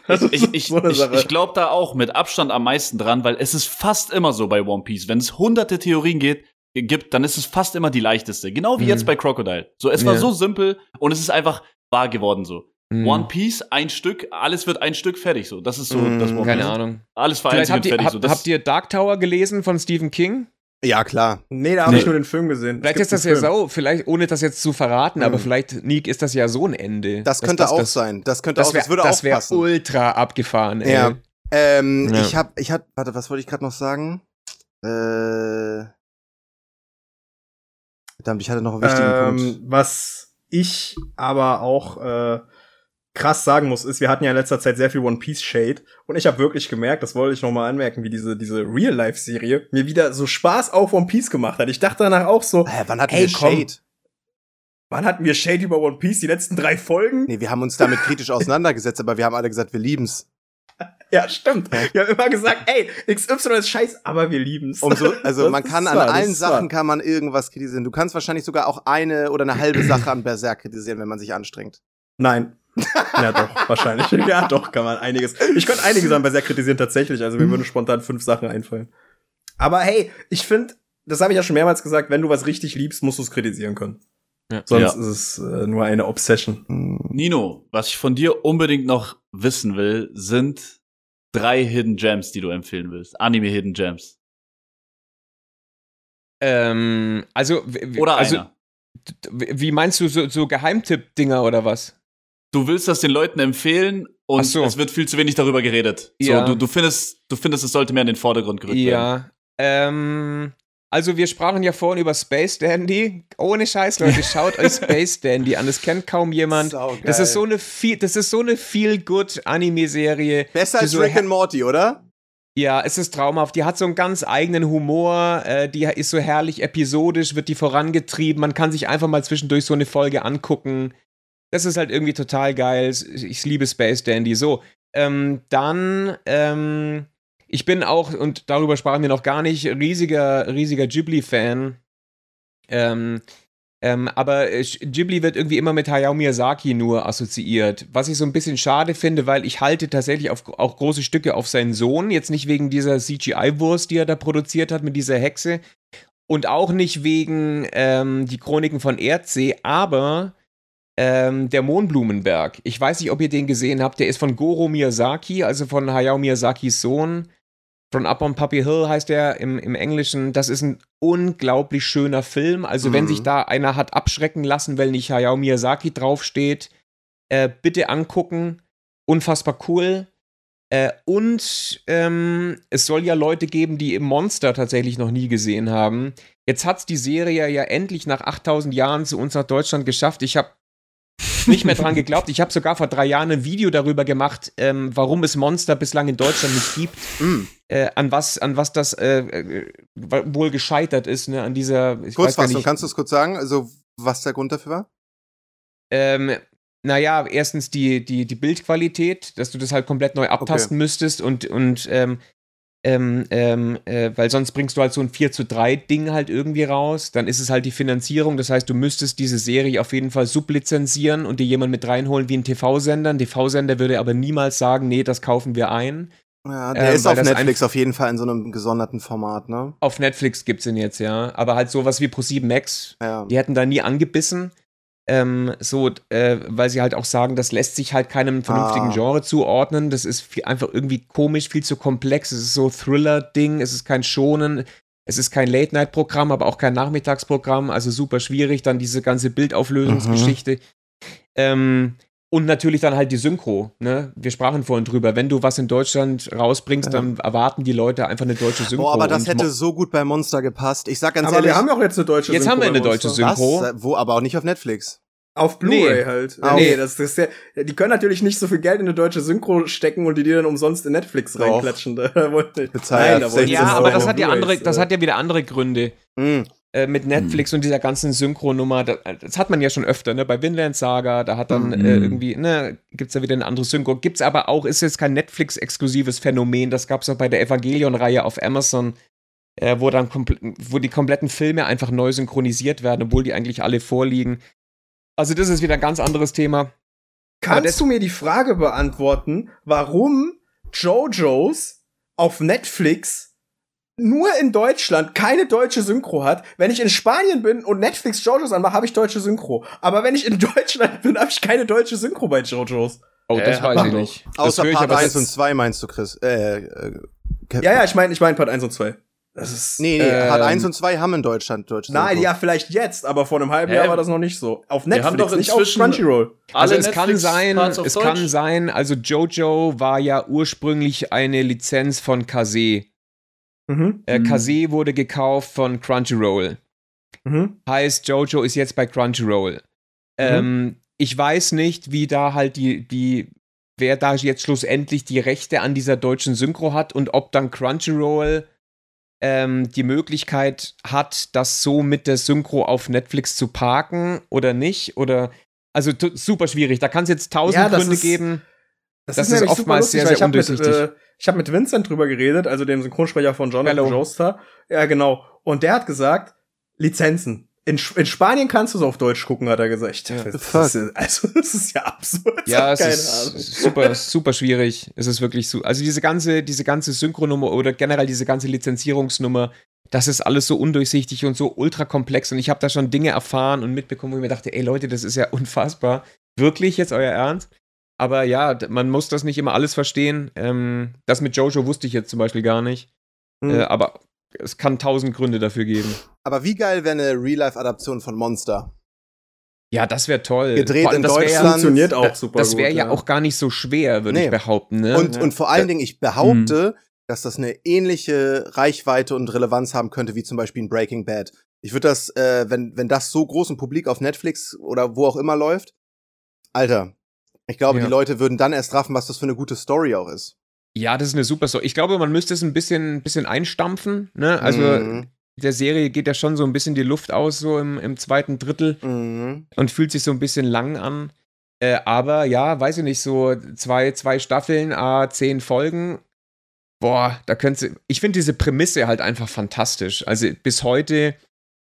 also ich, ich, so ich, ich glaube da auch mit Abstand am meisten dran, weil es ist fast immer so bei One Piece. Wenn es hunderte Theorien geht, gibt, dann ist es fast immer die leichteste. Genau wie mhm. jetzt bei Crocodile. So, es war ja. so simpel und es ist einfach wahr geworden so. Mm. One Piece, ein Stück, alles wird ein Stück fertig. So, das ist so mm, das One Keine Ahnung. Alles vereinzelt habt ihr, fertig. Hab, so, habt ihr Dark Tower gelesen von Stephen King? Ja, klar. Nee, da habe nee. ich nur den Film gesehen. Vielleicht ist das ja so, vielleicht, ohne das jetzt zu verraten, mhm. aber vielleicht, Nick, ist das ja so ein Ende. Das könnte das, auch das, sein. Das könnte das wär, auch, das würde das auch passen. ultra abgefahren, ey. Ja. Ähm, ja. ich hab, ich hab, warte, was wollte ich gerade noch sagen? Äh. Verdammt, ich hatte noch einen wichtigen ähm, Punkt. Was ich aber auch äh, krass sagen muss, ist, wir hatten ja in letzter Zeit sehr viel One Piece Shade und ich habe wirklich gemerkt, das wollte ich noch mal anmerken, wie diese diese Real Life Serie mir wieder so Spaß auf One Piece gemacht hat. Ich dachte danach auch so, äh, wann hatten ey, wir komm, Shade? Wann hatten wir Shade über One Piece? Die letzten drei Folgen? Nee, wir haben uns damit kritisch auseinandergesetzt, aber wir haben alle gesagt, wir lieben's. Ja, stimmt. Wir haben immer gesagt, ey, XY ist scheiße, aber wir lieben's. Umso, also man kann an wahr, allen Sachen kann man irgendwas kritisieren. Du kannst wahrscheinlich sogar auch eine oder eine halbe Sache an Berserk kritisieren, wenn man sich anstrengt. Nein, ja, doch, wahrscheinlich. Ja, doch, kann man einiges. Ich könnte einige Sachen bei sehr kritisieren tatsächlich. Also mir würden spontan fünf Sachen einfallen. Aber hey, ich finde, das habe ich ja schon mehrmals gesagt, wenn du was richtig liebst, musst du es kritisieren können. Ja. Sonst ja. ist es äh, nur eine Obsession. Nino, was ich von dir unbedingt noch wissen will, sind drei Hidden Gems, die du empfehlen willst. Anime Hidden Gems. Ähm, also. Oder also, einer. Wie meinst du so, so Geheimtipp-Dinger oder was? Du willst das den Leuten empfehlen und so. es wird viel zu wenig darüber geredet. Ja. So, du, du findest, du findest, es sollte mehr in den Vordergrund gerückt ja. werden. Ja. Ähm, also wir sprachen ja vorhin über Space Dandy. Ohne Scheiß, Leute, schaut euch Space Dandy an. Das kennt kaum jemand. Das ist so eine viel, das ist so eine feel good Anime-Serie. Besser als so Rick and Morty, oder? Ja, es ist traumhaft. Die hat so einen ganz eigenen Humor. Äh, die ist so herrlich episodisch, wird die vorangetrieben. Man kann sich einfach mal zwischendurch so eine Folge angucken. Das ist halt irgendwie total geil. Ich liebe Space Dandy. So, ähm, dann, ähm, ich bin auch, und darüber sprachen wir noch gar nicht, riesiger, riesiger Ghibli-Fan. Ähm, ähm, aber Ghibli wird irgendwie immer mit Hayao Miyazaki nur assoziiert. Was ich so ein bisschen schade finde, weil ich halte tatsächlich auf, auch große Stücke auf seinen Sohn. Jetzt nicht wegen dieser CGI-Wurst, die er da produziert hat mit dieser Hexe. Und auch nicht wegen ähm, die Chroniken von Erdsee, aber ähm, der Mohnblumenberg. Ich weiß nicht, ob ihr den gesehen habt. Der ist von Goro Miyazaki, also von Hayao Miyazakis Sohn. From Up on Puppy Hill heißt er im, im Englischen. Das ist ein unglaublich schöner Film. Also, mhm. wenn sich da einer hat abschrecken lassen, weil nicht Hayao Miyazaki draufsteht, äh, bitte angucken. Unfassbar cool. Äh, und ähm, es soll ja Leute geben, die im Monster tatsächlich noch nie gesehen haben. Jetzt hat es die Serie ja endlich nach 8000 Jahren zu uns nach Deutschland geschafft. Ich habe nicht mehr dran geglaubt. Ich habe sogar vor drei Jahren ein Video darüber gemacht, ähm, warum es Monster bislang in Deutschland nicht gibt. Mm. Äh, an was, an was das äh, äh wohl gescheitert ist, ne? An dieser. Kurzfassung, kannst du es kurz sagen? Also, was der Grund dafür war? Ähm, naja, erstens die, die, die Bildqualität, dass du das halt komplett neu abtasten okay. müsstest und, und ähm, ähm, ähm, äh, weil sonst bringst du halt so ein 4 zu 3 Ding halt irgendwie raus. Dann ist es halt die Finanzierung. Das heißt, du müsstest diese Serie auf jeden Fall sublizenzieren und dir jemand mit reinholen wie ein TV-Sender. Ein TV-Sender würde aber niemals sagen, nee, das kaufen wir ein. Ja, der ähm, ist auf Netflix auf jeden Fall in so einem gesonderten Format, ne? Auf Netflix gibt's ihn jetzt, ja. Aber halt sowas wie Pro7 Max, ja. die hätten da nie angebissen. Ähm, so, äh, weil sie halt auch sagen, das lässt sich halt keinem vernünftigen ah. Genre zuordnen. Das ist viel, einfach irgendwie komisch, viel zu komplex. Es ist so Thriller-Ding, es ist kein Schonen, es ist kein Late-Night-Programm, aber auch kein Nachmittagsprogramm. Also super schwierig, dann diese ganze Bildauflösungsgeschichte. Mhm. Ähm, und natürlich dann halt die Synchro. Ne? Wir sprachen vorhin drüber. Wenn du was in Deutschland rausbringst, dann erwarten die Leute einfach eine deutsche Synchro. Boah, aber das hätte so gut bei Monster gepasst. Ich sag ganz aber ehrlich. Aber wir haben ja auch jetzt eine deutsche jetzt Synchro. Jetzt haben wir eine deutsche Synchro. Was? Wo, aber auch nicht auf Netflix. Auf Blu-ray nee. halt. Auf. Nee, das, das ist ja, die können natürlich nicht so viel Geld in eine deutsche Synchro stecken und die dir dann umsonst in Netflix Doch. reinklatschen. Da wollte ich. Nein, da wollte ja, aber das hat ja andere, das hat ja wieder andere Gründe. Mhm. Äh, mit Netflix mhm. und dieser ganzen Synchronummer, das, das, hat man ja schon öfter, ne? Bei Vinland Saga, da hat dann mhm. äh, irgendwie, ne, gibt's da wieder eine andere Synchro. Gibt's aber auch, ist jetzt kein Netflix-exklusives Phänomen, das gab's auch bei der Evangelion-Reihe auf Amazon, äh, wo dann wo die kompletten Filme einfach neu synchronisiert werden, obwohl die eigentlich alle vorliegen. Also, das ist wieder ein ganz anderes Thema. Kannst du mir die Frage beantworten, warum JoJo's auf Netflix nur in Deutschland keine deutsche Synchro hat. Wenn ich in Spanien bin und Netflix JoJo's anmache, habe ich deutsche Synchro. Aber wenn ich in Deutschland bin, habe ich keine deutsche Synchro bei JoJo's. Oh, das äh, weiß ich nicht. Außer Part 1 und 2 meinst du, Chris? Äh, äh, ja, ja, ich meine ich mein Part 1 und 2. Das ist, nee, nee, ähm, Part 1 und 2 haben in Deutschland deutsche Nein, Synchro. ja, vielleicht jetzt, aber vor einem halben Jahr war das noch nicht so. Auf Netflix, nicht auf Crunchyroll. Also es kann sein, es Deutsch. kann sein, also Jojo war ja ursprünglich eine Lizenz von Kase. Mhm. Äh, Kase wurde gekauft von Crunchyroll. Mhm. Heißt, Jojo ist jetzt bei Crunchyroll. Mhm. Ähm, ich weiß nicht, wie da halt die, die, wer da jetzt schlussendlich die Rechte an dieser deutschen Synchro hat und ob dann Crunchyroll ähm, die Möglichkeit hat, das so mit der Synchro auf Netflix zu parken oder nicht. Oder also super schwierig. Da kann es jetzt tausend ja, Gründe ist, geben. Das, das ist, ist oftmals lustig, sehr, sehr undurchsichtig. Mit, äh, ich habe mit Vincent drüber geredet, also dem Synchronsprecher von Jonathan Joestar. Ja, genau. Und der hat gesagt, Lizenzen. In, in Spanien kannst du es auf Deutsch gucken, hat er gesagt. Ja, das ist, also, das ist ja absurd. Ja, es ist super, super schwierig. Es ist wirklich so. Also, diese ganze, diese ganze Synchronummer oder generell diese ganze Lizenzierungsnummer, das ist alles so undurchsichtig und so ultra komplex. Und ich habe da schon Dinge erfahren und mitbekommen, wo ich mir dachte, ey Leute, das ist ja unfassbar. Wirklich jetzt euer Ernst? Aber ja, man muss das nicht immer alles verstehen. Ähm, das mit Jojo wusste ich jetzt zum Beispiel gar nicht. Hm. Äh, aber es kann tausend Gründe dafür geben. Aber wie geil wäre eine Real-Life-Adaption von Monster? Ja, das wäre toll. Gedreht in Deutschland. Ja, funktioniert auch super Das wäre ja, ja, auch gar nicht so schwer, würde nee. ich behaupten. Ne? Und, und vor allen Dingen, ich behaupte, mhm. dass das eine ähnliche Reichweite und Relevanz haben könnte, wie zum Beispiel in Breaking Bad. Ich würde das, äh, wenn, wenn das so groß im Publik auf Netflix oder wo auch immer läuft, Alter, ich glaube, ja. die Leute würden dann erst raffen, was das für eine gute Story auch ist. Ja, das ist eine super Story. Ich glaube, man müsste es ein bisschen, bisschen einstampfen. Ne? Also mhm. der Serie geht ja schon so ein bisschen die Luft aus, so im, im zweiten Drittel mhm. und fühlt sich so ein bisschen lang an. Äh, aber ja, weiß ich nicht, so zwei, zwei Staffeln, a zehn Folgen. Boah, da könnte. Ich finde diese Prämisse halt einfach fantastisch. Also bis heute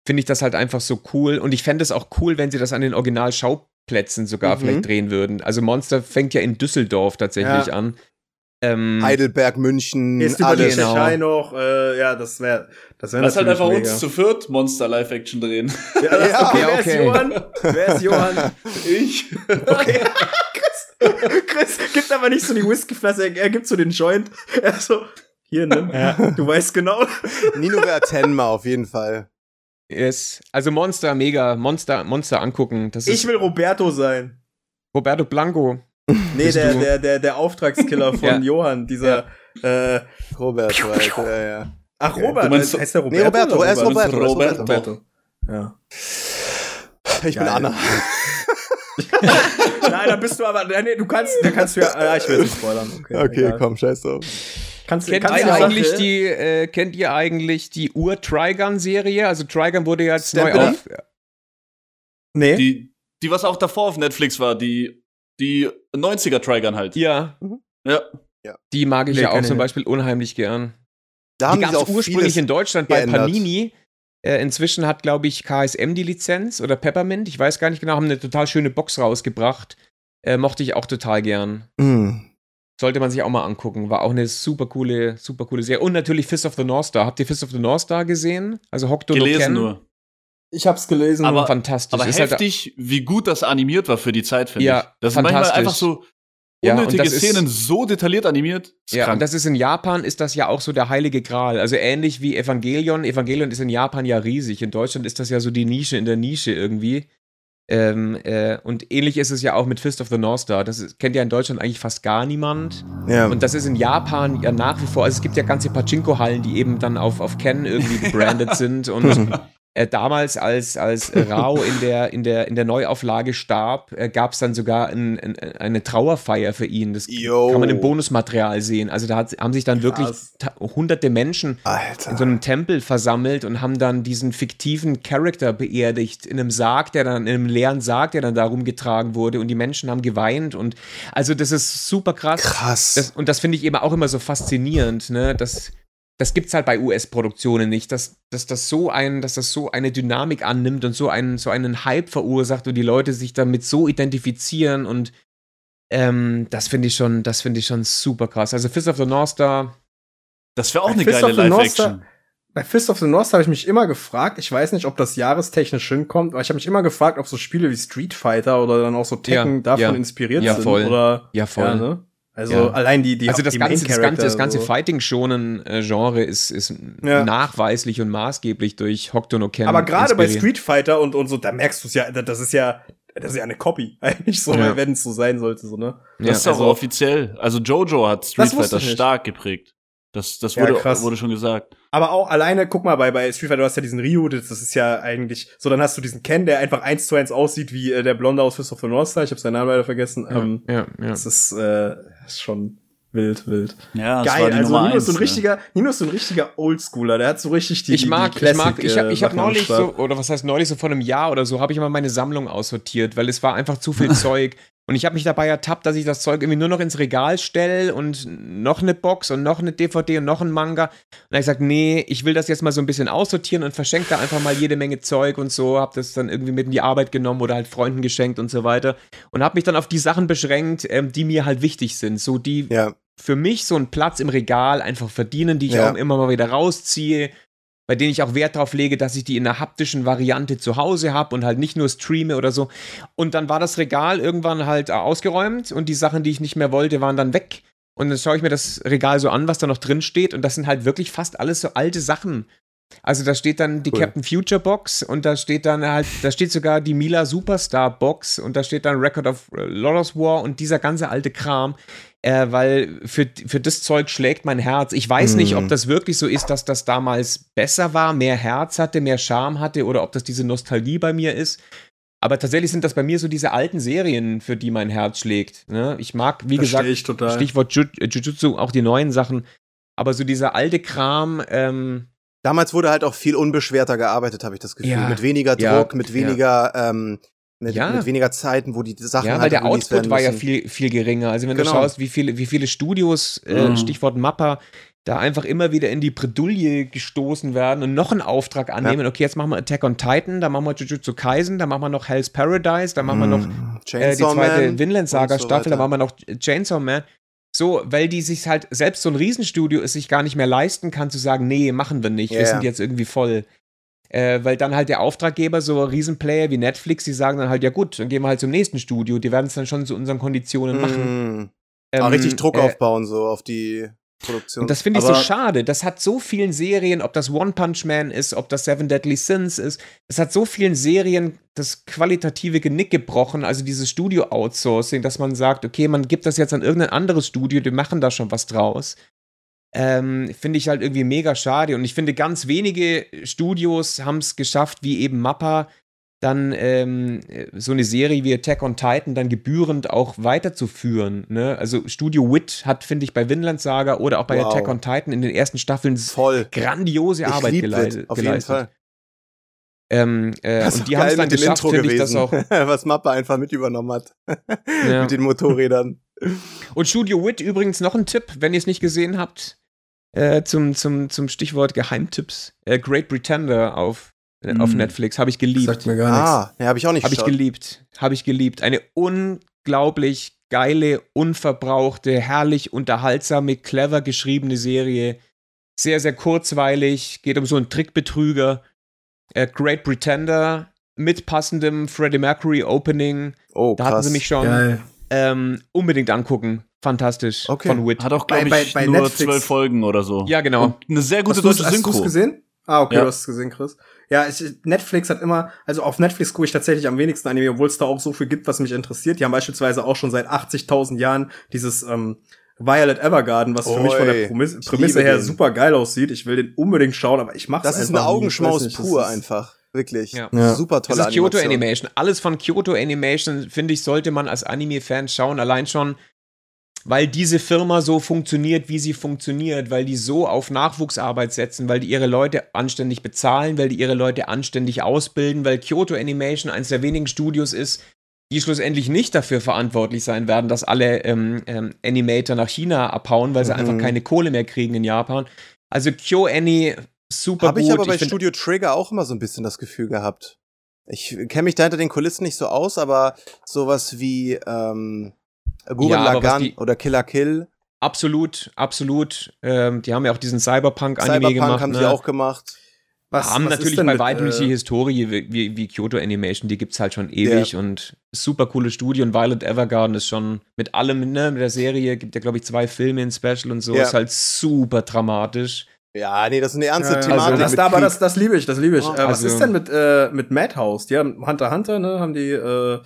finde ich das halt einfach so cool. Und ich fände es auch cool, wenn sie das an den Originalschauplätzen sogar mhm. vielleicht drehen würden. Also Monster fängt ja in Düsseldorf tatsächlich ja. an. ähm, Heidelberg, München, ist über alles. Tschechei genau. noch, äh, ja, das wäre das wäre Lass halt einfach mega. uns zu viert Monster Live-Action drehen. Ja, ja okay, okay. Wer ist Johann? Wer ist Johann? ich. Okay. Chris, Chris gibt aber nicht so die Whiskyflasche, er gibt so den Joint. Er so, hier, nimm. Ja. Du weißt genau. Nino wäre Tenma auf jeden Fall. Yes. Also Monster, mega. Monster, Monster angucken. Das ich will Roberto sein. Roberto Blanco. Nee, der, der, der, der Auftragskiller von ja. Johann, dieser ja. äh, Roberto, Alter, ja, ja. Ach, Robert, meinst, heißt der Roberto? Nee, Roberto, er ist Roberto. Roberto. Roberto. Ja. Ich bin Anna. Nein, da bist du aber, nee, du kannst, da kannst du ja, ja ich will nicht spoilern. Okay, okay komm, scheiß drauf. Kannst, kennt, kannst ihr eigentlich die, äh, kennt ihr eigentlich die Ur-Trigun-Serie? Also Trigun wurde ja jetzt neu auf. Nee. Die, die, was auch davor auf Netflix war, die, die 90er Trigun halt. Ja. Mhm. Ja. ja. Die mag ich nee, ja auch zum Beispiel unheimlich gern. Da die gab es ursprünglich in Deutschland bei geändert. Panini. Äh, inzwischen hat, glaube ich, KSM die Lizenz oder Peppermint, ich weiß gar nicht genau, haben eine total schöne Box rausgebracht. Äh, mochte ich auch total gern. Mm. Sollte man sich auch mal angucken. War auch eine super coole, super coole Serie. Und natürlich Fist of the North Star. Habt ihr Fist of the North Star gesehen? Also Hokuto Gelesen no Ken. nur. Ich hab's gelesen. Aber fantastisch. Aber ist halt heftig, halt, wie gut das animiert war für die Zeit, finde ja, ich. Das sind manchmal einfach so unnötige ja, Szenen ist, so detailliert animiert. Ja, krank. und das ist in Japan, ist das ja auch so der heilige Gral. Also ähnlich wie Evangelion. Evangelion ist in Japan ja riesig. In Deutschland ist das ja so die Nische in der Nische irgendwie. Ähm, äh, und ähnlich ist es ja auch mit Fist of the North Star. Das ist, kennt ja in Deutschland eigentlich fast gar niemand. Ja. Und das ist in Japan ja nach wie vor. Also es gibt ja ganze Pachinko-Hallen, die eben dann auf, auf Ken irgendwie gebrandet sind. Und Äh, damals, als, als Rao in der, in, der, in der Neuauflage starb, äh, gab es dann sogar ein, ein, eine Trauerfeier für ihn. Das Yo. kann man im Bonusmaterial sehen. Also da hat, haben sich dann Krass. wirklich hunderte Menschen Alter. in so einem Tempel versammelt und haben dann diesen fiktiven Charakter beerdigt in einem Sarg, der dann, in einem leeren Sarg, der dann darum getragen wurde und die Menschen haben geweint und also das ist super krass. Krass. Das, und das finde ich eben auch immer so faszinierend, ne, dass das gibt es halt bei US-Produktionen nicht, dass, dass, das so ein, dass das so eine Dynamik annimmt und so einen, so einen Hype verursacht und die Leute sich damit so identifizieren und ähm, das finde ich schon, das finde ich schon super krass. Also Fist of the North Star. Das wäre auch eine geile Live-Action. Bei Fist of the North habe ich mich immer gefragt, ich weiß nicht, ob das jahrestechnisch hinkommt, aber ich habe mich immer gefragt, ob so Spiele wie Street Fighter oder dann auch so Tekken ja, davon ja, inspiriert ja, sind. Voll. Oder, ja, voll. Ja, ne? Also ja. allein die, die Also das die ganze, das ganze, das ganze so. Fighting-Shonen-Genre ist, ist ja. nachweislich und maßgeblich durch Hokuto no Ken Aber gerade bei Street Fighter und, und so, da merkst du es ja, das ist ja, das ist ja eine Copy, eigentlich so, ja. wenn es so sein sollte, so, ne? Das ist also, auch offiziell. Also Jojo hat Street Fighter stark geprägt. Das, das wurde, ja, wurde schon gesagt. Aber auch alleine, guck mal, bei, bei Street Fighter, du hast ja diesen Ryu, das, das ist ja eigentlich, so dann hast du diesen Ken, der einfach eins zu eins aussieht wie äh, der Blonde aus Fist of the North Star, ich habe seinen Namen leider vergessen. Ja, ähm, ja, ja. Das ist, äh, ist schon wild, wild. Ja, das Geil, war die also Nummer Nino ist so ein richtiger, Nino ist so ein richtiger Oldschooler, der hat so richtig die Ich mag, die Classic, ich mag, ich habe ich hab neulich so, oder was heißt neulich, so vor einem Jahr oder so, habe ich immer meine Sammlung aussortiert, weil es war einfach zu viel Zeug. Und ich habe mich dabei ertappt, dass ich das Zeug irgendwie nur noch ins Regal stelle und noch eine Box und noch eine DVD und noch ein Manga. Und dann habe ich gesagt, nee, ich will das jetzt mal so ein bisschen aussortieren und verschenke da einfach mal jede Menge Zeug und so. Habe das dann irgendwie mit in die Arbeit genommen oder halt Freunden geschenkt und so weiter. Und habe mich dann auf die Sachen beschränkt, ähm, die mir halt wichtig sind. So die ja. für mich so einen Platz im Regal einfach verdienen, die ich ja. auch immer mal wieder rausziehe bei denen ich auch Wert darauf lege, dass ich die in einer haptischen Variante zu Hause habe und halt nicht nur streame oder so. Und dann war das Regal irgendwann halt ausgeräumt und die Sachen, die ich nicht mehr wollte, waren dann weg. Und dann schaue ich mir das Regal so an, was da noch drin steht. Und das sind halt wirklich fast alles so alte Sachen. Also da steht dann die cool. Captain Future Box und da steht dann halt, da steht sogar die Mila Superstar Box und da steht dann Record of Lotus War und dieser ganze alte Kram äh, weil für, für das Zeug schlägt mein Herz. Ich weiß mm. nicht, ob mhm. das wirklich so ist, dass das damals besser war, mehr Herz hatte, mehr Charme hatte oder ob das diese Nostalgie bei mir ist. Aber tatsächlich sind das bei mir so diese alten Serien, für die mein Herz schlägt. Ne? Ich mag, wie Versteh gesagt, Stichwort äh, Jujutsu, auch die neuen Sachen. Aber so dieser alte Kram. Ähm, Damals wurde halt auch viel unbeschwerter gearbeitet, habe ich das Gefühl. Ja, mit weniger Druck, ja, mit weniger ja. ähm, mit, ja. mit weniger Zeiten, wo die Sachen Ja, weil halt der Output war ja viel, viel geringer. Also wenn genau. du schaust, wie viele, wie viele Studios, äh, mhm. Stichwort Mappa, da einfach immer wieder in die Bredouille gestoßen werden und noch einen Auftrag annehmen. Ja. Okay, jetzt machen wir Attack on Titan, dann machen wir Jujutsu Kaisen, dann machen wir noch Hell's Paradise, dann machen wir noch mm, äh, die zweite Vinland Saga Staffel, so dann machen wir noch Chainsaw Man. So, weil die sich halt, selbst so ein Riesenstudio es sich gar nicht mehr leisten kann, zu sagen, nee, machen wir nicht, yeah. wir sind jetzt irgendwie voll. Äh, weil dann halt der Auftraggeber, so Riesenplayer wie Netflix, die sagen dann halt, ja gut, dann gehen wir halt zum nächsten Studio, die werden es dann schon zu unseren Konditionen machen. Mm. Ähm, richtig Druck äh, aufbauen, so auf die Produktion. Und das finde ich Aber so schade. Das hat so vielen Serien, ob das One Punch Man ist, ob das Seven Deadly Sins ist, es hat so vielen Serien das qualitative Genick gebrochen, also dieses Studio-Outsourcing, dass man sagt, okay, man gibt das jetzt an irgendein anderes Studio, die machen da schon was draus. Ähm, finde ich halt irgendwie mega schade. Und ich finde, ganz wenige Studios haben es geschafft, wie eben Mappa, dann ähm, so eine Serie wie Attack on Titan dann gebührend auch weiterzuführen. Ne? Also Studio Wit hat, finde ich, bei Vinland Saga oder auch bei wow. Attack on Titan in den ersten Staffeln Voll. grandiose ich Arbeit geleistet. Auf jeden Fall. Ähm, äh, und die haben es dann geschafft, finde ich, das auch. Was Mappe einfach mit übernommen hat. ja. mit den Motorrädern. Und Studio Wit übrigens noch ein Tipp, wenn ihr es nicht gesehen habt, äh, zum, zum, zum Stichwort Geheimtipps. Äh, Great Pretender auf mm. auf Netflix. Habe ich geliebt. Sagt mir gar nichts. Ah, ja, habe ich auch nicht Habe ich geliebt. Habe ich geliebt. Eine unglaublich geile, unverbrauchte, herrlich unterhaltsame, clever geschriebene Serie. Sehr, sehr kurzweilig. Geht um so einen Trickbetrüger. Äh, Great Pretender mit passendem Freddie Mercury Opening. Oh, da hatten sie mich schon. Geil. Ähm, unbedingt angucken. Fantastisch. Okay. Von Wit. Hat auch, glaube ich, bei, bei nur zwölf Folgen oder so. Ja, genau. Und eine sehr gute deutsche Synchro. Hast du es gesehen? Ah, okay, ja. du hast es gesehen, Chris. Ja, ich, Netflix hat immer, also auf Netflix gucke ich tatsächlich am wenigsten Anime, obwohl es da auch so viel gibt, was mich interessiert. Die haben beispielsweise auch schon seit 80.000 Jahren dieses ähm, Violet Evergarden, was Oi, für mich von der Prämisse, Prämisse her den. super geil aussieht. Ich will den unbedingt schauen, aber ich mach's das einfach. Das ist eine Augenschmaus nicht. pur einfach. Wirklich. Ja. ja. Super tolle Das ist Kyoto Animation. Alles von Kyoto Animation, finde ich, sollte man als Anime-Fan schauen. Allein schon, weil diese Firma so funktioniert, wie sie funktioniert, weil die so auf Nachwuchsarbeit setzen, weil die ihre Leute anständig bezahlen, weil die ihre Leute anständig ausbilden, weil Kyoto Animation eines der wenigen Studios ist, die schlussendlich nicht dafür verantwortlich sein werden, dass alle ähm, ähm, Animator nach China abhauen, weil sie mhm. einfach keine Kohle mehr kriegen in Japan. Also Kyo Annie, super Hab gut. Habe ich aber bei ich Studio Trigger auch immer so ein bisschen das Gefühl gehabt. Ich kenne mich da hinter den Kulissen nicht so aus, aber sowas wie ähm, Gurren ja, Lagann oder Killer Kill. Absolut, absolut. Ähm, die haben ja auch diesen Cyberpunk-Anime Cyberpunk gemacht. haben ne? sie auch gemacht. Was, haben was natürlich bei weitem nicht die äh, Historie wie, wie, wie, Kyoto Animation, die gibt's halt schon ewig yeah. und super coole Studie und Violet Evergarden ist schon mit allem, ne, mit der Serie, gibt ja glaube ich zwei Filme in Special und so, yeah. ist halt super dramatisch. Ja, nee, das ist eine ernste ja, Thematik. Also das, aber das, das liebe ich, das liebe ich. Oh, äh, was also, ist denn mit, äh, mit Madhouse? Die haben Hunter Hunter, ne, haben die, äh,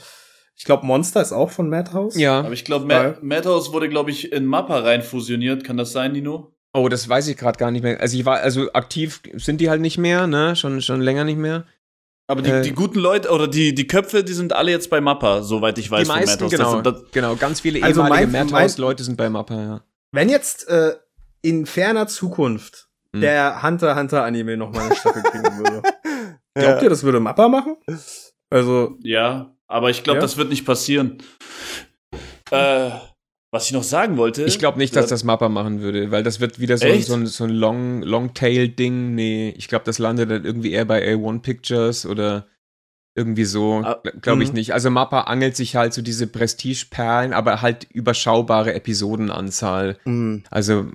ich glaube, Monster ist auch von Madhouse. Ja. Aber ich glaube, Ma Madhouse wurde, glaube ich, in Mappa rein fusioniert. Kann das sein, Nino? Oh, das weiß ich gerade gar nicht mehr. Also ich war, also aktiv sind die halt nicht mehr, ne? Schon, schon länger nicht mehr. Aber die, äh, die guten Leute oder die, die Köpfe, die sind alle jetzt bei Mappa, soweit ich weiß. Die meisten, genau, das, genau. Ganz viele also ehemalige Madhouse-Leute sind bei Mappa, ja. Wenn jetzt äh, in ferner Zukunft hm. der Hunter Hunter Anime noch mal eine Staffel kriegen würde, glaubt ihr, das würde Mappa machen? Also ja, aber ich glaube, ja? das wird nicht passieren. Äh, was ich noch sagen wollte. Ich glaube nicht, dass das Mappa machen würde, weil das wird wieder so, so ein, so ein Long, Long-Tail-Ding. Nee, ich glaube, das landet dann irgendwie eher bei A1 Pictures oder irgendwie so. Ah, glaube ich mhm. nicht. Also Mappa angelt sich halt so diese Prestige-Perlen, aber halt überschaubare Episodenanzahl. Mhm. Also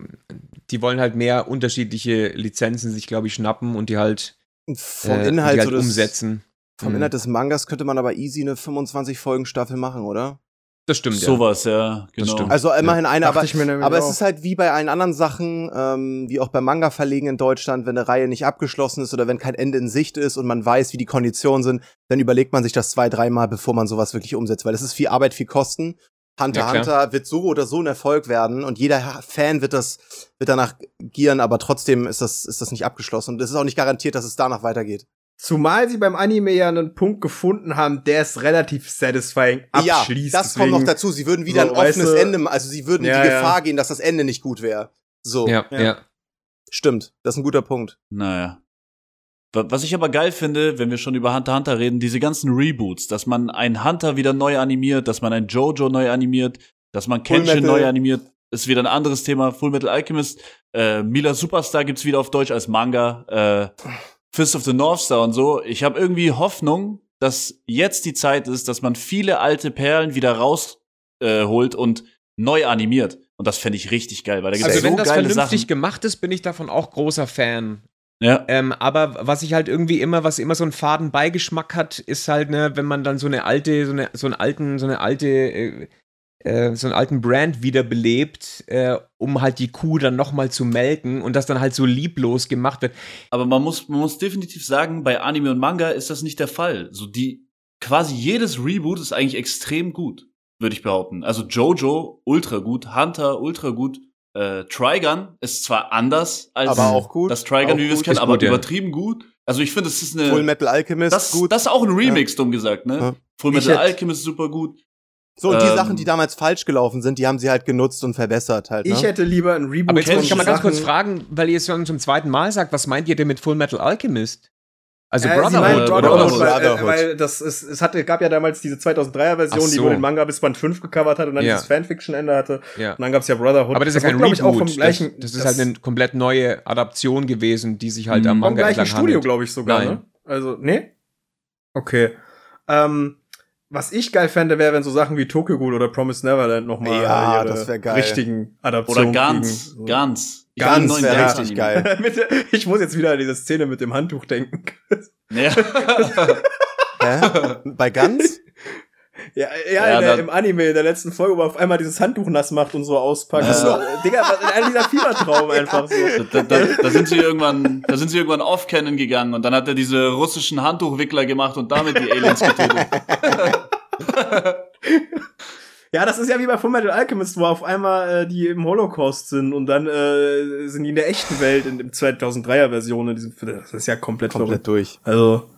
die wollen halt mehr unterschiedliche Lizenzen sich, glaube ich, schnappen und die halt, vom äh, Inhalt die halt umsetzen. Vom mhm. Inhalt des Mangas könnte man aber easy eine 25-Folgen-Staffel machen, oder? Das stimmt, Sowas, ja, genau. Also immerhin ja. eine, aber, aber es ist halt wie bei allen anderen Sachen, ähm, wie auch beim Manga-Verlegen in Deutschland, wenn eine Reihe nicht abgeschlossen ist oder wenn kein Ende in Sicht ist und man weiß, wie die Konditionen sind, dann überlegt man sich das zwei, dreimal, bevor man sowas wirklich umsetzt, weil das ist viel Arbeit, viel Kosten. Hunter ja, Hunter wird so oder so ein Erfolg werden und jeder Fan wird das, wird danach gieren, aber trotzdem ist das, ist das nicht abgeschlossen und es ist auch nicht garantiert, dass es danach weitergeht. Zumal sie beim Anime ja einen Punkt gefunden haben, der es relativ satisfying abschließt. Ja, das Deswegen, kommt noch dazu. Sie würden wieder so, ein offenes Ende, also sie würden ja, die ja. Gefahr gehen, dass das Ende nicht gut wäre. So. Ja, ja, ja. Stimmt. Das ist ein guter Punkt. Naja. Was ich aber geil finde, wenn wir schon über Hunter Hunter reden, diese ganzen Reboots, dass man einen Hunter wieder neu animiert, dass man einen Jojo neu animiert, dass man Kenshin neu animiert, ist wieder ein anderes Thema. Full Metal Alchemist, äh, Mila Superstar gibt's wieder auf Deutsch als Manga. Äh, Fist of the North Star und so. Ich habe irgendwie Hoffnung, dass jetzt die Zeit ist, dass man viele alte Perlen wieder rausholt äh, und neu animiert. Und das fände ich richtig geil, weil da gibt also, so wenn das vernünftig Sachen. gemacht ist, bin ich davon auch großer Fan. Ja. Ähm, aber was ich halt irgendwie immer, was immer so einen faden Beigeschmack hat, ist halt, ne, wenn man dann so eine alte, so eine, so einen alten, so eine alte, äh, äh, so einen alten Brand wiederbelebt, äh, um halt die Kuh dann nochmal zu melken und das dann halt so lieblos gemacht wird. Aber man muss, man muss definitiv sagen, bei Anime und Manga ist das nicht der Fall. So die, quasi jedes Reboot ist eigentlich extrem gut, würde ich behaupten. Also Jojo, ultra gut, Hunter, ultra gut, äh, Trigun ist zwar anders als aber auch gut. das Trigun, wie wir es kennen, aber gut, übertrieben ja. gut. Also ich finde, es ist eine Full Metal Alchemist das, gut. Das ist auch ein Remix, ja. dumm gesagt, ne? Ja. Full Metal Alchemist super gut. So, und die ähm, Sachen, die damals falsch gelaufen sind, die haben sie halt genutzt und verbessert halt. Ne? Ich hätte lieber ein Reboot. Aber jetzt kann man ganz kurz fragen, weil ihr es schon zum zweiten Mal sagt, was meint ihr denn mit Full Metal Alchemist? Also äh, Brotherhood, Brotherhood, Brotherhood, weil, Brotherhood. Äh, weil das ist, es hatte, gab ja damals diese 2003er Version, so. die wohl den Manga bis Band 5 gecovert hat und dann ja. dieses Fanfiction-Ende hatte. Ja. Und dann gab's ja Brotherhood. Aber das ist ja kein Reboot. Auch vom gleichen, das, das ist halt eine komplett neue Adaption gewesen, die sich halt am Manga Vom gleichen Studio, glaube ich sogar, Nein. ne? Also, nee? Okay. Ähm, was ich geil fände, wäre, wenn so Sachen wie Tokyo Ghoul oder Promise Neverland nochmal ja, das geil. richtigen Adaptionen Oder ganz, kriegen. ganz. Ich ganz wäre richtig geil. ich muss jetzt wieder an diese Szene mit dem Handtuch denken. Ja. Hä? Bei Ganz? Ja, ja, ja der, im Anime, in der letzten Folge, wo er auf einmal dieses Handtuch nass macht und so auspackt. Ja. So, Digga, was, dieser Fiebertraum einfach so. Da, da, da, sind sie irgendwann, da sind sie irgendwann off-Canon gegangen und dann hat er diese russischen Handtuchwickler gemacht und damit die Aliens getötet. Ja, das ist ja wie bei Fullmetal Alchemist, wo auf einmal äh, die im Holocaust sind und dann äh, sind die in der echten Welt in dem 2003er Version. In diesem, das ist ja komplett, komplett durch. Also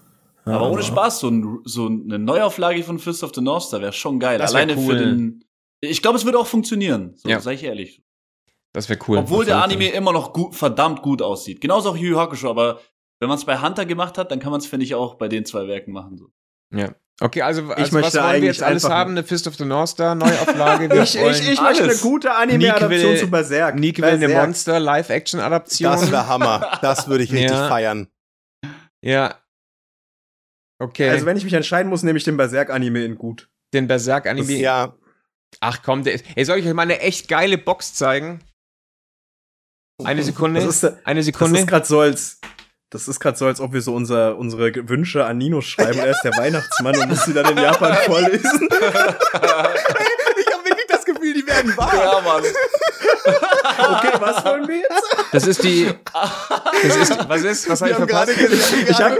ja, aber ohne Spaß, so, ein, so eine Neuauflage von Fist of the North Star wäre schon geil. Alleine cool. für den. Ich glaube, es würde auch funktionieren. So, ja. sag ich ehrlich. Das wäre cool. Obwohl der Anime immer noch gut, verdammt gut aussieht. Genauso auch Yu Yu Hakusho, aber wenn man es bei Hunter gemacht hat, dann kann man es, finde ich, auch bei den zwei Werken machen. So. Ja. Okay, also, also ich was wollen wir jetzt alles haben? Eine Fist of the North Star, Neuauflage? Wir ich, ich, ich möchte eine gute Anime-Adaption zu Berserk. Nick will eine Monster Live-Action-Adaption. Das wäre Hammer. Das würde ich richtig ja. feiern. Ja. Okay. Also wenn ich mich entscheiden muss, nehme ich den Berserk-Anime in gut. Den Berserk-Anime? Ja. Ach komm, der ist, ey, soll ich euch mal eine echt geile Box zeigen? Eine Sekunde. Ist, eine Sekunde. Das ist gerade so als das ist gerade so, als ob wir so unser, unsere Wünsche an Nino schreiben. Er ist der Weihnachtsmann und muss sie dann in Japan vorlesen. ich habe wirklich das Gefühl, die werden wahr. Ja, Mann. okay, was wollen wir jetzt? Das ist die. Das ist, was ist? Was habe ich verpasst? Ich habe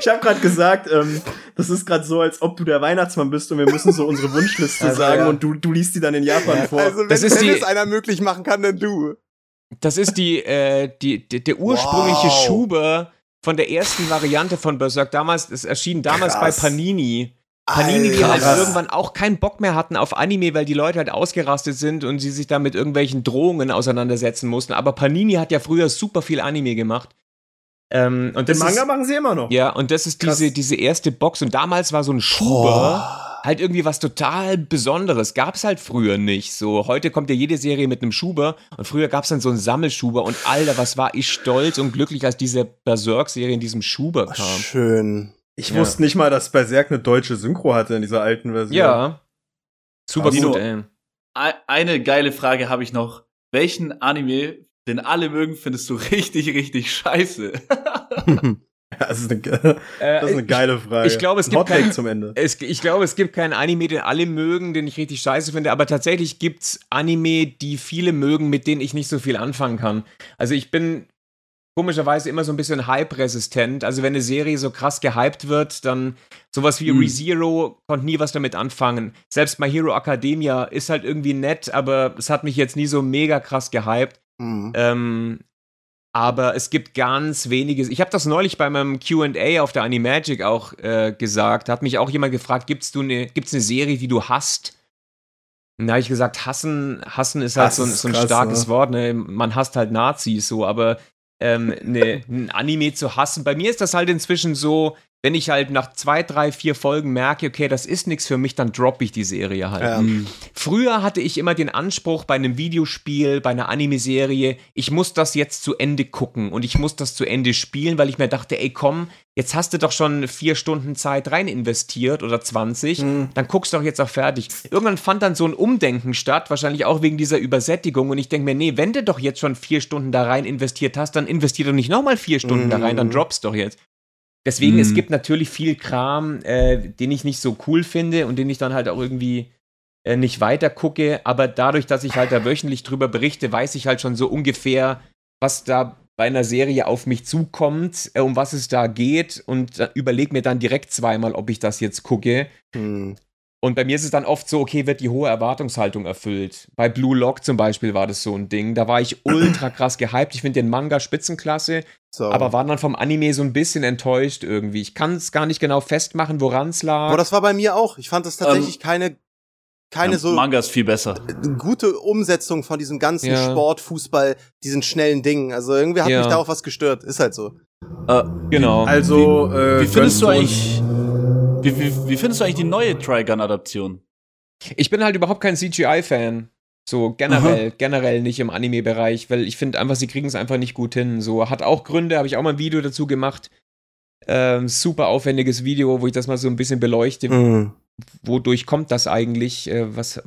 ja, hab gerade gesagt, ähm, das ist gerade so, als ob du der Weihnachtsmann bist und wir müssen so unsere Wunschliste also, sagen ja. und du, du liest die dann in Japan ja. vor. Also wenn, das ist wenn die, es einer möglich machen kann, dann du. Das ist die, äh, die, die der ursprüngliche wow. Schuber von der ersten Variante von Berserk. Damals, es erschien damals Krass. bei Panini. Panini, Alter. die halt irgendwann auch keinen Bock mehr hatten auf Anime, weil die Leute halt ausgerastet sind und sie sich da mit irgendwelchen Drohungen auseinandersetzen mussten. Aber Panini hat ja früher super viel Anime gemacht. Ähm, und Den Manga ist, machen sie immer noch. Ja, und das ist diese, diese erste Box. Und damals war so ein Schuber. Oh halt irgendwie was total Besonderes. Gab's halt früher nicht. So, heute kommt ja jede Serie mit einem Schuber und früher gab's dann so einen Sammelschuber und Alter, was war ich stolz und glücklich, als diese Berserk-Serie in diesem Schuber kam. Oh, schön. Ich ja. wusste nicht mal, dass Berserk eine deutsche Synchro hatte in dieser alten Version. Ja. Super gut, ey. Eine geile Frage habe ich noch. Welchen Anime, den alle mögen, findest du richtig, richtig scheiße? Das ist eine, das ist eine geile Frage. Ich, ich glaube, es gibt kein, zum Ende. Es, ich glaube, es gibt keinen Anime, den alle mögen, den ich richtig scheiße finde, aber tatsächlich gibt's Anime, die viele mögen, mit denen ich nicht so viel anfangen kann. Also ich bin komischerweise immer so ein bisschen hype-resistent. Also wenn eine Serie so krass gehypt wird, dann sowas wie hm. ReZero konnte nie was damit anfangen. Selbst My Hero Academia ist halt irgendwie nett, aber es hat mich jetzt nie so mega krass gehypt. Mhm. Ähm, aber es gibt ganz wenige. Ich habe das neulich bei meinem QA auf der Animagic auch äh, gesagt. Da hat mich auch jemand gefragt: Gibt es eine, gibt's eine Serie, die du hast? Und da habe ich gesagt: Hassen, hassen ist halt das so, ist so, ein krass, starkes ne? Wort. Ne? Man hasst halt Nazis so, aber ähm, ne, ein Anime zu hassen. Bei mir ist das halt inzwischen so, wenn ich halt nach zwei, drei, vier Folgen merke, okay, das ist nichts für mich, dann droppe ich die Serie halt. Ja. Mhm. Früher hatte ich immer den Anspruch bei einem Videospiel, bei einer Anime-Serie, ich muss das jetzt zu Ende gucken und ich muss das zu Ende spielen, weil ich mir dachte, ey komm, jetzt hast du doch schon vier Stunden Zeit rein investiert oder 20, mhm. dann guckst du doch jetzt auch fertig. Irgendwann fand dann so ein Umdenken statt, wahrscheinlich auch wegen dieser Übersättigung und ich denke mir, nee, wenn du doch jetzt schon vier Stunden da rein investiert hast, dann investier doch nicht nochmal vier Stunden mhm. da rein, dann mhm. droppst doch jetzt. Deswegen, mhm. es gibt natürlich viel Kram, äh, den ich nicht so cool finde und den ich dann halt auch irgendwie äh, nicht weiter gucke. Aber dadurch, dass ich halt da wöchentlich drüber berichte, weiß ich halt schon so ungefähr, was da bei einer Serie auf mich zukommt, äh, um was es da geht und äh, überlege mir dann direkt zweimal, ob ich das jetzt gucke. Mhm. Und bei mir ist es dann oft so, okay, wird die hohe Erwartungshaltung erfüllt. Bei Blue Lock zum Beispiel war das so ein Ding. Da war ich ultra krass gehypt. Ich finde den Manga spitzenklasse, so. aber war dann vom Anime so ein bisschen enttäuscht irgendwie. Ich kann es gar nicht genau festmachen, woran es lag. Aber das war bei mir auch. Ich fand das tatsächlich ähm, keine keine ja, so Manga ist viel besser. Gute Umsetzung von diesem ganzen ja. Sport, Fußball, diesen schnellen Dingen. Also irgendwie hat ja. mich da auch was gestört. Ist halt so. Äh, genau. Also, wie, äh, wie findest du eigentlich wie, wie, wie findest du eigentlich die neue Trigun-Adaption? Ich bin halt überhaupt kein CGI-Fan. So generell, Aha. generell nicht im Anime-Bereich, weil ich finde einfach, sie kriegen es einfach nicht gut hin. So hat auch Gründe, habe ich auch mal ein Video dazu gemacht. Ähm, super aufwendiges Video, wo ich das mal so ein bisschen beleuchte. Mhm wodurch kommt das eigentlich? Äh, was,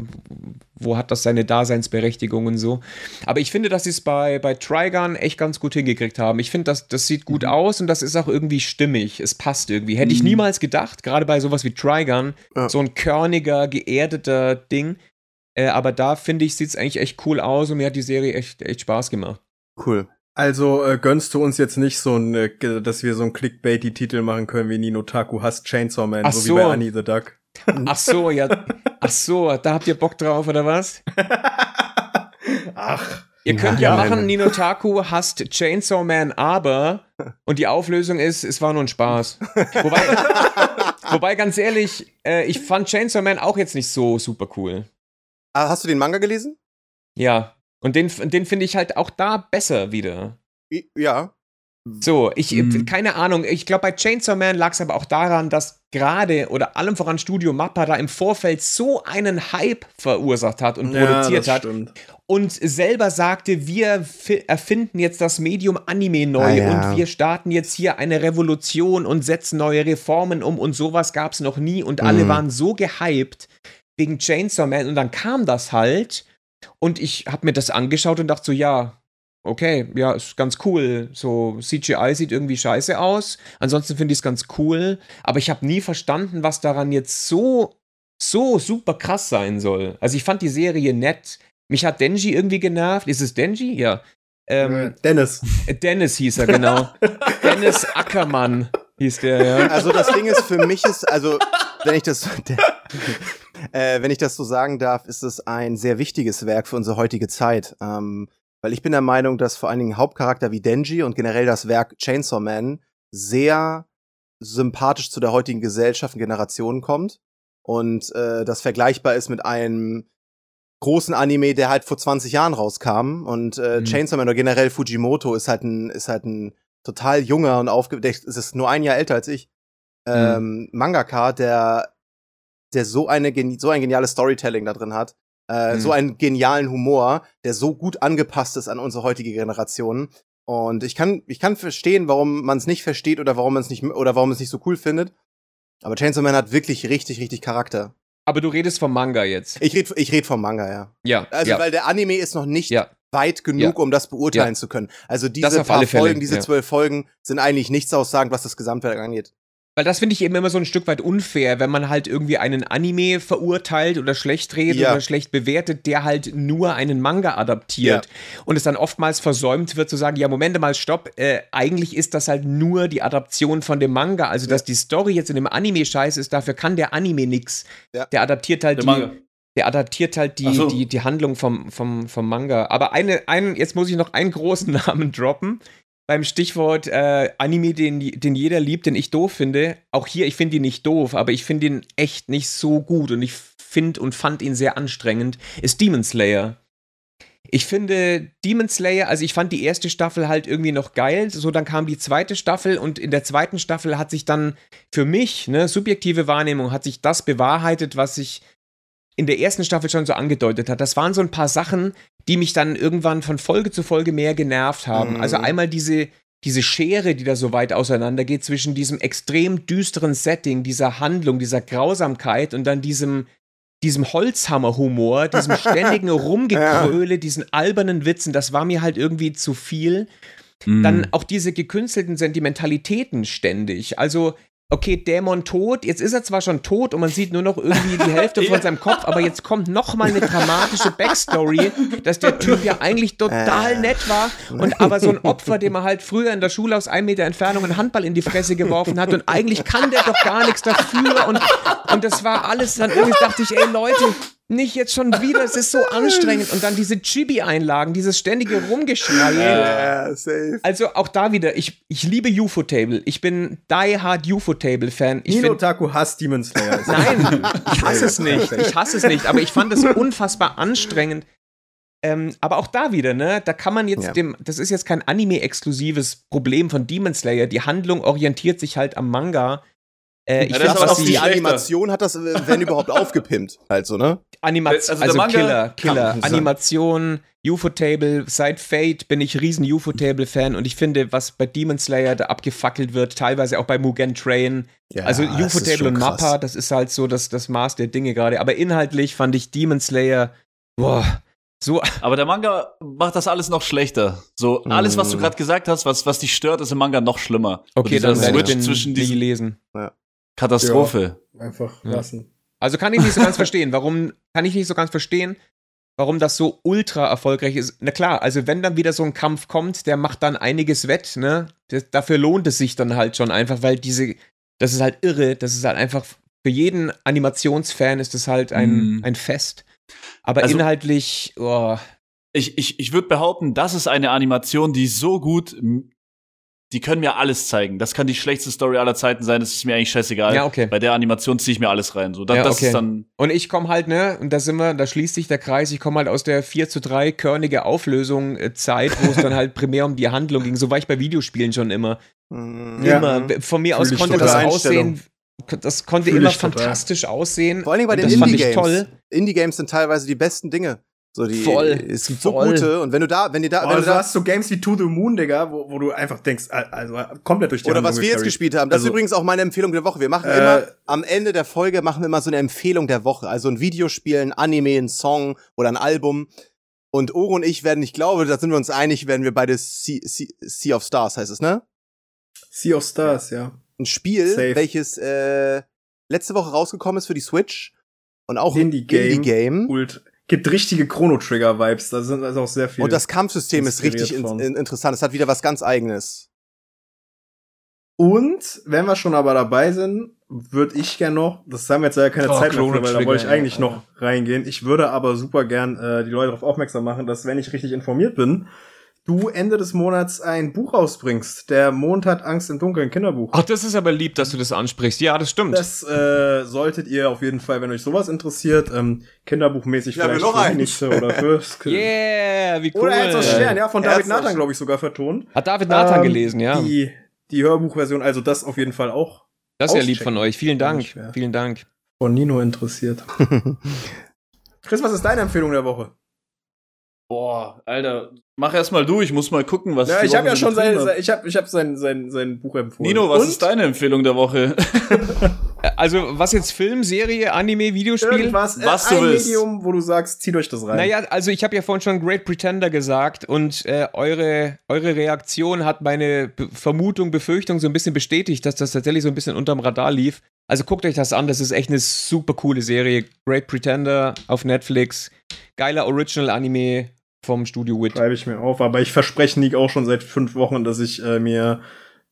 wo hat das seine Daseinsberechtigung und so? Aber ich finde, dass sie es bei, bei Trigun echt ganz gut hingekriegt haben. Ich finde, das, das sieht gut mhm. aus und das ist auch irgendwie stimmig. Es passt irgendwie. Hätte mhm. ich niemals gedacht, gerade bei sowas wie Trigun, ja. so ein körniger, geerdeter Ding. Äh, aber da finde ich, sieht es eigentlich echt cool aus und mir hat die Serie echt, echt Spaß gemacht. Cool. Also äh, gönnst du uns jetzt nicht so ein, äh, dass wir so ein Clickbaity-Titel machen können wie Nino Taku hasst Chainsaw Man, so, so wie bei Annie the Duck. Ach so, ja. Ach so, da habt ihr Bock drauf, oder was? Ach. Ihr könnt ja, ja machen, Nino Taku hasst Chainsaw Man, aber und die Auflösung ist, es war nur ein Spaß. Wobei, wobei ganz ehrlich, äh, ich fand Chainsaw Man auch jetzt nicht so super cool. Ah, hast du den Manga gelesen? Ja. Und den, den finde ich halt auch da besser wieder. Ja. So, ich, mhm. keine Ahnung, ich glaube, bei Chainsaw Man lag es aber auch daran, dass gerade oder allem voran Studio Mappa da im Vorfeld so einen Hype verursacht hat und ja, produziert hat. Stimmt. Und selber sagte, wir erfinden jetzt das Medium Anime neu ah, ja. und wir starten jetzt hier eine Revolution und setzen neue Reformen um und sowas gab es noch nie und mhm. alle waren so gehypt wegen Chainsaw Man und dann kam das halt und ich habe mir das angeschaut und dachte so, ja, okay, ja, ist ganz cool. So, CGI sieht irgendwie scheiße aus. Ansonsten finde ich es ganz cool. Aber ich habe nie verstanden, was daran jetzt so, so super krass sein soll. Also ich fand die Serie nett. Mich hat Denji irgendwie genervt. Ist es Denji? Ja. Ähm, Dennis. Dennis hieß er, genau. Dennis Ackermann hieß der, ja. Also das Ding ist, für mich ist, also, wenn ich das, äh, wenn ich das so sagen darf, ist es ein sehr wichtiges Werk für unsere heutige Zeit. Ähm, weil ich bin der Meinung, dass vor allen Dingen Hauptcharakter wie Denji und generell das Werk Chainsaw Man sehr sympathisch zu der heutigen Gesellschaft und Generationen kommt. Und äh, das vergleichbar ist mit einem großen Anime, der halt vor 20 Jahren rauskam. Und äh, mhm. Chainsaw Man oder generell Fujimoto ist halt ein, ist halt ein total junger und aufgedeckt, ist nur ein Jahr älter als ich. Mhm. Ähm, Mangaka, der, der so eine, so ein geniales Storytelling da drin hat, äh, mhm. So einen genialen Humor, der so gut angepasst ist an unsere heutige Generation. Und ich kann, ich kann verstehen, warum man es nicht versteht oder warum man es nicht oder warum es nicht so cool findet. Aber Chainsaw Man hat wirklich richtig, richtig Charakter. Aber du redest vom Manga jetzt. Ich rede ich red vom Manga, ja. Ja. Also, ja. weil der Anime ist noch nicht ja. weit genug, ja. um das beurteilen zu können. Also diese paar Folgen, diese zwölf Folgen sind eigentlich nichts aussagend, was das Gesamtwerk angeht. Weil das finde ich eben immer so ein Stück weit unfair, wenn man halt irgendwie einen Anime verurteilt oder schlecht redet ja. oder schlecht bewertet, der halt nur einen Manga adaptiert. Ja. Und es dann oftmals versäumt wird zu sagen, ja, Moment mal, stopp, äh, eigentlich ist das halt nur die Adaption von dem Manga. Also, dass die Story jetzt in dem Anime scheiße ist, dafür kann der Anime nix. Ja. Der adaptiert halt der die. Der adaptiert halt die, so. die, die Handlung vom, vom, vom Manga. Aber eine, einen, jetzt muss ich noch einen großen Namen droppen beim Stichwort äh, Anime, den, den jeder liebt, den ich doof finde. Auch hier, ich finde ihn nicht doof, aber ich finde ihn echt nicht so gut und ich finde und fand ihn sehr anstrengend, ist Demon Slayer. Ich finde Demon Slayer, also ich fand die erste Staffel halt irgendwie noch geil. So, dann kam die zweite Staffel und in der zweiten Staffel hat sich dann für mich, ne, subjektive Wahrnehmung, hat sich das bewahrheitet, was sich in der ersten Staffel schon so angedeutet hat. Das waren so ein paar Sachen, die mich dann irgendwann von Folge zu Folge mehr genervt haben. Mhm. Also einmal diese, diese Schere, die da so weit auseinander geht zwischen diesem extrem düsteren Setting, dieser Handlung, dieser Grausamkeit und dann diesem diesem Holzhammer-Humor, diesem ständigen Rumgekröle, diesen albernen Witzen, das war mir halt irgendwie zu viel. Mm. Dann auch diese gekünstelten Sentimentalitäten ständig. Also okay, Dämon tot, jetzt ist er zwar schon tot und man sieht nur noch irgendwie die Hälfte von seinem Kopf, aber jetzt kommt noch mal eine dramatische Backstory, dass der Typ ja eigentlich total nett war und aber so ein Opfer, dem er halt früher in der Schule aus einem Meter Entfernung einen Handball in die Fresse geworfen hat und eigentlich kann der doch gar nichts dafür und, und das war alles, dann irgendwie dachte ich, ey Leute, nicht jetzt schon wieder, es ist so anstrengend. Und dann diese Chibi-Einlagen, dieses ständige Rumgeschrei. Ja, safe. Also auch da wieder, ich, ich liebe UFO-Table. Ich bin die hard UFO-Table-Fan. Nino Taku hasst Demon Slayer. Nein, ich hasse es nicht. Ich hasse es nicht. Aber ich fand es unfassbar anstrengend. Ähm, aber auch da wieder, ne? Da kann man jetzt ja. dem, das ist jetzt kein Anime-exklusives Problem von Demon Slayer. Die Handlung orientiert sich halt am Manga. Äh, ich ja, finde, was die Animation hat das, äh, wenn überhaupt, aufgepimpt. Halt so, ne? Animation, also, also Killer, Killer. Animation, UFO-Table, seit Fate bin ich riesen UFO-Table-Fan und ich finde, was bei Demon Slayer da abgefackelt wird, teilweise auch bei Mugen Train. Ja, also UFO-Table und Mappa, das ist halt so das, das Maß der Dinge gerade. Aber inhaltlich fand ich Demon Slayer, boah, so. Aber der Manga macht das alles noch schlechter. So, alles, was du mm. gerade gesagt hast, was, was dich stört, ist im Manga noch schlimmer. Okay, dann Switch ich zwischen die lesen. Ja. Katastrophe. Ja, einfach lassen. Also kann ich nicht so ganz verstehen, warum, kann ich nicht so ganz verstehen, warum das so ultra erfolgreich ist. Na klar, also wenn dann wieder so ein Kampf kommt, der macht dann einiges wett, ne? Das, dafür lohnt es sich dann halt schon einfach, weil diese, das ist halt irre, das ist halt einfach, für jeden Animationsfan ist das halt ein, mm. ein Fest. Aber also, inhaltlich, oh. Ich, ich, ich würde behaupten, das ist eine Animation, die so gut die können mir alles zeigen. Das kann die schlechteste Story aller Zeiten sein, das ist mir eigentlich scheißegal. Ja, okay. Bei der Animation ziehe ich mir alles rein. So, das, ja, okay. das ist dann und ich komme halt, ne, und da sind wir, da schließt sich der Kreis, ich komme halt aus der 4 zu 3 körnige Auflösung äh, Zeit, wo es dann halt primär um die Handlung ging. So war ich bei Videospielen schon immer. Mhm. Ja. Immer. Von mir aus konnte das aussehen, das konnte Fühl immer fantastisch total. aussehen. Vor allem bei den Indie-Games. Indie-Games sind teilweise die besten Dinge. So die, voll. Es gibt voll. so gute. Und wenn du da, wenn die da, oh, wenn du da hast so Games wie To the Moon, Digga, wo, wo du einfach denkst, also komplett durch die Oder was wir jetzt gespielt haben. Das also, ist übrigens auch meine Empfehlung der Woche. Wir machen äh, immer, am Ende der Folge machen wir immer so eine Empfehlung der Woche. Also ein Videospiel, ein Anime, ein Song oder ein Album. Und Oro und ich werden, ich glaube, da sind wir uns einig, werden wir beide sea, sea, sea of Stars heißt es, ne? Sea of Stars, ja. Ein Spiel, Safe. welches äh, letzte Woche rausgekommen ist für die Switch. Und auch Indie-Game. Indie-Game gibt richtige Chrono-Trigger-Vibes. Da sind also auch sehr viele. Und das Kampfsystem ist richtig in, in, interessant. Es hat wieder was ganz eigenes. Und, wenn wir schon aber dabei sind, würde ich gern noch, das haben wir jetzt ja keine oh, Zeit mehr für, weil da wollte ich eigentlich ja. noch reingehen. Ich würde aber super gern äh, die Leute darauf aufmerksam machen, dass wenn ich richtig informiert bin, du Ende des Monats ein Buch rausbringst. Der Mond hat Angst im Dunkeln, Kinderbuch. Ach, das ist aber lieb, dass du das ansprichst. Ja, das stimmt. Das äh, solltet ihr auf jeden Fall, wenn euch sowas interessiert, ähm, Kinderbuchmäßig ja, vielleicht noch für Nächste oder fürs Yeah, wie cool. Oder Herz aus Stern, ja, von David Nathan, glaube ich, sogar vertont. Hat David Nathan ähm, gelesen, ja. Die, die Hörbuchversion, also das auf jeden Fall auch. Das ist ja lieb von euch. Vielen Dank. Vielen Dank. Von Nino interessiert. Chris, was ist deine Empfehlung der Woche? Boah, Alter, mach erst mal du, ich muss mal gucken, was Ja, ich habe ja schon sein, sein, ich habe ich hab sein, sein, sein Buch empfohlen. Nino, was Und? ist deine Empfehlung der Woche? also, was jetzt Film, Serie, Anime, Videospiel? Irgendwas, äh, was du ein willst. Medium, wo du sagst, zieht euch das rein. Naja, also ich habe ja vorhin schon Great Pretender gesagt und äh, eure, eure Reaktion hat meine Be Vermutung, Befürchtung so ein bisschen bestätigt, dass das tatsächlich so ein bisschen unterm Radar lief. Also guckt euch das an, das ist echt eine super coole Serie. Great Pretender auf Netflix. Geiler Original-Anime vom Studio Wit. Schreibe ich mir auf, aber ich verspreche Nick auch schon seit fünf Wochen, dass ich äh, mir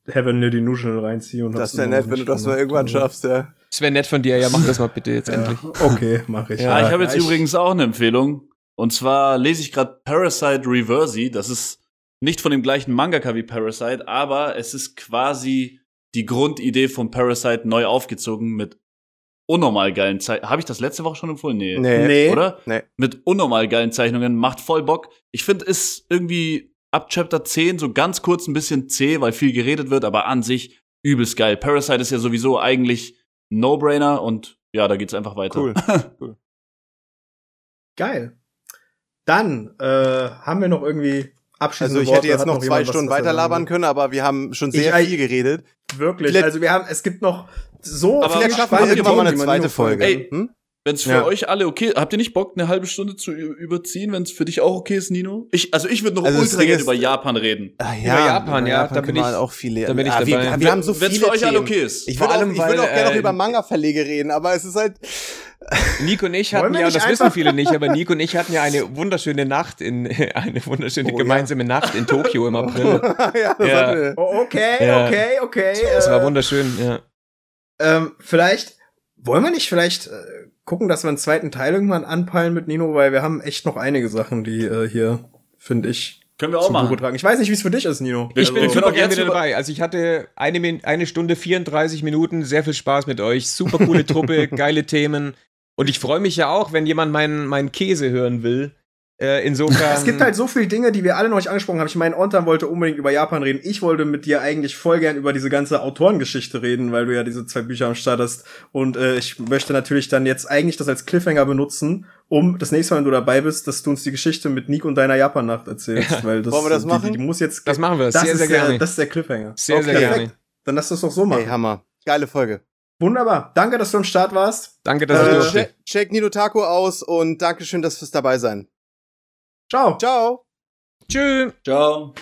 Heavenly Delusional reinziehe. Und das wäre nett, wenn du das mal irgendwann schaffst, ja. Das wäre nett von dir, ja, mach das mal bitte jetzt ja, endlich. Okay, mach ich. Ja, ich habe jetzt ja, übrigens auch eine Empfehlung. Und zwar lese ich gerade Parasite Reversi. Das ist nicht von dem gleichen Mangaka wie Parasite, aber es ist quasi die Grundidee von Parasite neu aufgezogen mit unnormal geilen Zeichnungen. Habe ich das letzte Woche schon empfohlen? Nee. Nee. nee. Oder? Nee. Mit unnormal geilen Zeichnungen. Macht voll Bock. Ich finde, ist irgendwie ab Chapter 10 so ganz kurz ein bisschen zäh, weil viel geredet wird, aber an sich übelst geil. Parasite ist ja sowieso eigentlich No-Brainer und ja, da geht's einfach weiter. Cool. cool. Geil. Dann äh, haben wir noch irgendwie abschließende Also ich hätte jetzt noch, noch zwei Stunden weiterlabern können, aber wir haben schon sehr ich, viel geredet. Wirklich. Also wir haben, es gibt noch so aber vielleicht schaffen wir irgendwann mal eine zweite Folge. Ey, hm? Wenn es für ja. euch alle okay, habt ihr nicht Bock, eine halbe Stunde zu überziehen, wenn es für dich auch okay ist, Nino? Ich, also ich würde noch also ultra gerne über Japan reden. Ah, ja, über Japan, ja, Japan da bin ich auch viele. Da bin ich ah, dabei. Wir, wir haben so Wenn's viele für euch alle okay ist. Ich würde auch, ich würd auch gerne noch äh, über Manga-Verlege reden, aber es ist halt. Nico und ich hatten ja, das wissen viele nicht, aber Nico und ich hatten ja eine wunderschöne Nacht in eine wunderschöne oh, gemeinsame ja. Nacht in Tokio im April. ja, das ja. Oh, okay, okay, okay. Das war äh, wunderschön, ja. Ähm, vielleicht wollen wir nicht vielleicht äh, gucken, dass wir einen zweiten Teil irgendwann anpeilen mit Nino, weil wir haben echt noch einige Sachen, die äh, hier, finde ich, können wir auch machen. Tragen. Ich weiß nicht, wie es für dich ist, Nino. Ich bin also, super gerne wieder dabei. Also ich hatte eine, eine Stunde 34 Minuten, sehr viel Spaß mit euch, super coole Truppe, geile Themen. Und ich freue mich ja auch, wenn jemand meinen, meinen Käse hören will. Äh, insofern. Es gibt halt so viele Dinge, die wir alle noch nicht angesprochen haben. Ich meine, Ontan wollte unbedingt über Japan reden. Ich wollte mit dir eigentlich voll gern über diese ganze Autorengeschichte reden, weil du ja diese zwei Bücher am Start hast. Und äh, ich möchte natürlich dann jetzt eigentlich das als Cliffhanger benutzen, um das nächste Mal, wenn du dabei bist, dass du uns die Geschichte mit Nick und deiner Japan-Nacht erzählst. Ja. Weil das, Wollen wir das machen? Die, die, muss jetzt. Das machen wir. Das sehr, ist sehr gerne. Der, das ist der Cliffhanger. Sehr, okay. sehr gerne. Dann lass das doch so machen. Hey, Hammer. Geile Folge. Wunderbar. Danke, dass du am Start warst. Danke, dass äh, du durfte. Check, check Nino Taco aus und Dankeschön, dass fürs dabei sein. Ciao. Ciao. Tschüss. Ciao.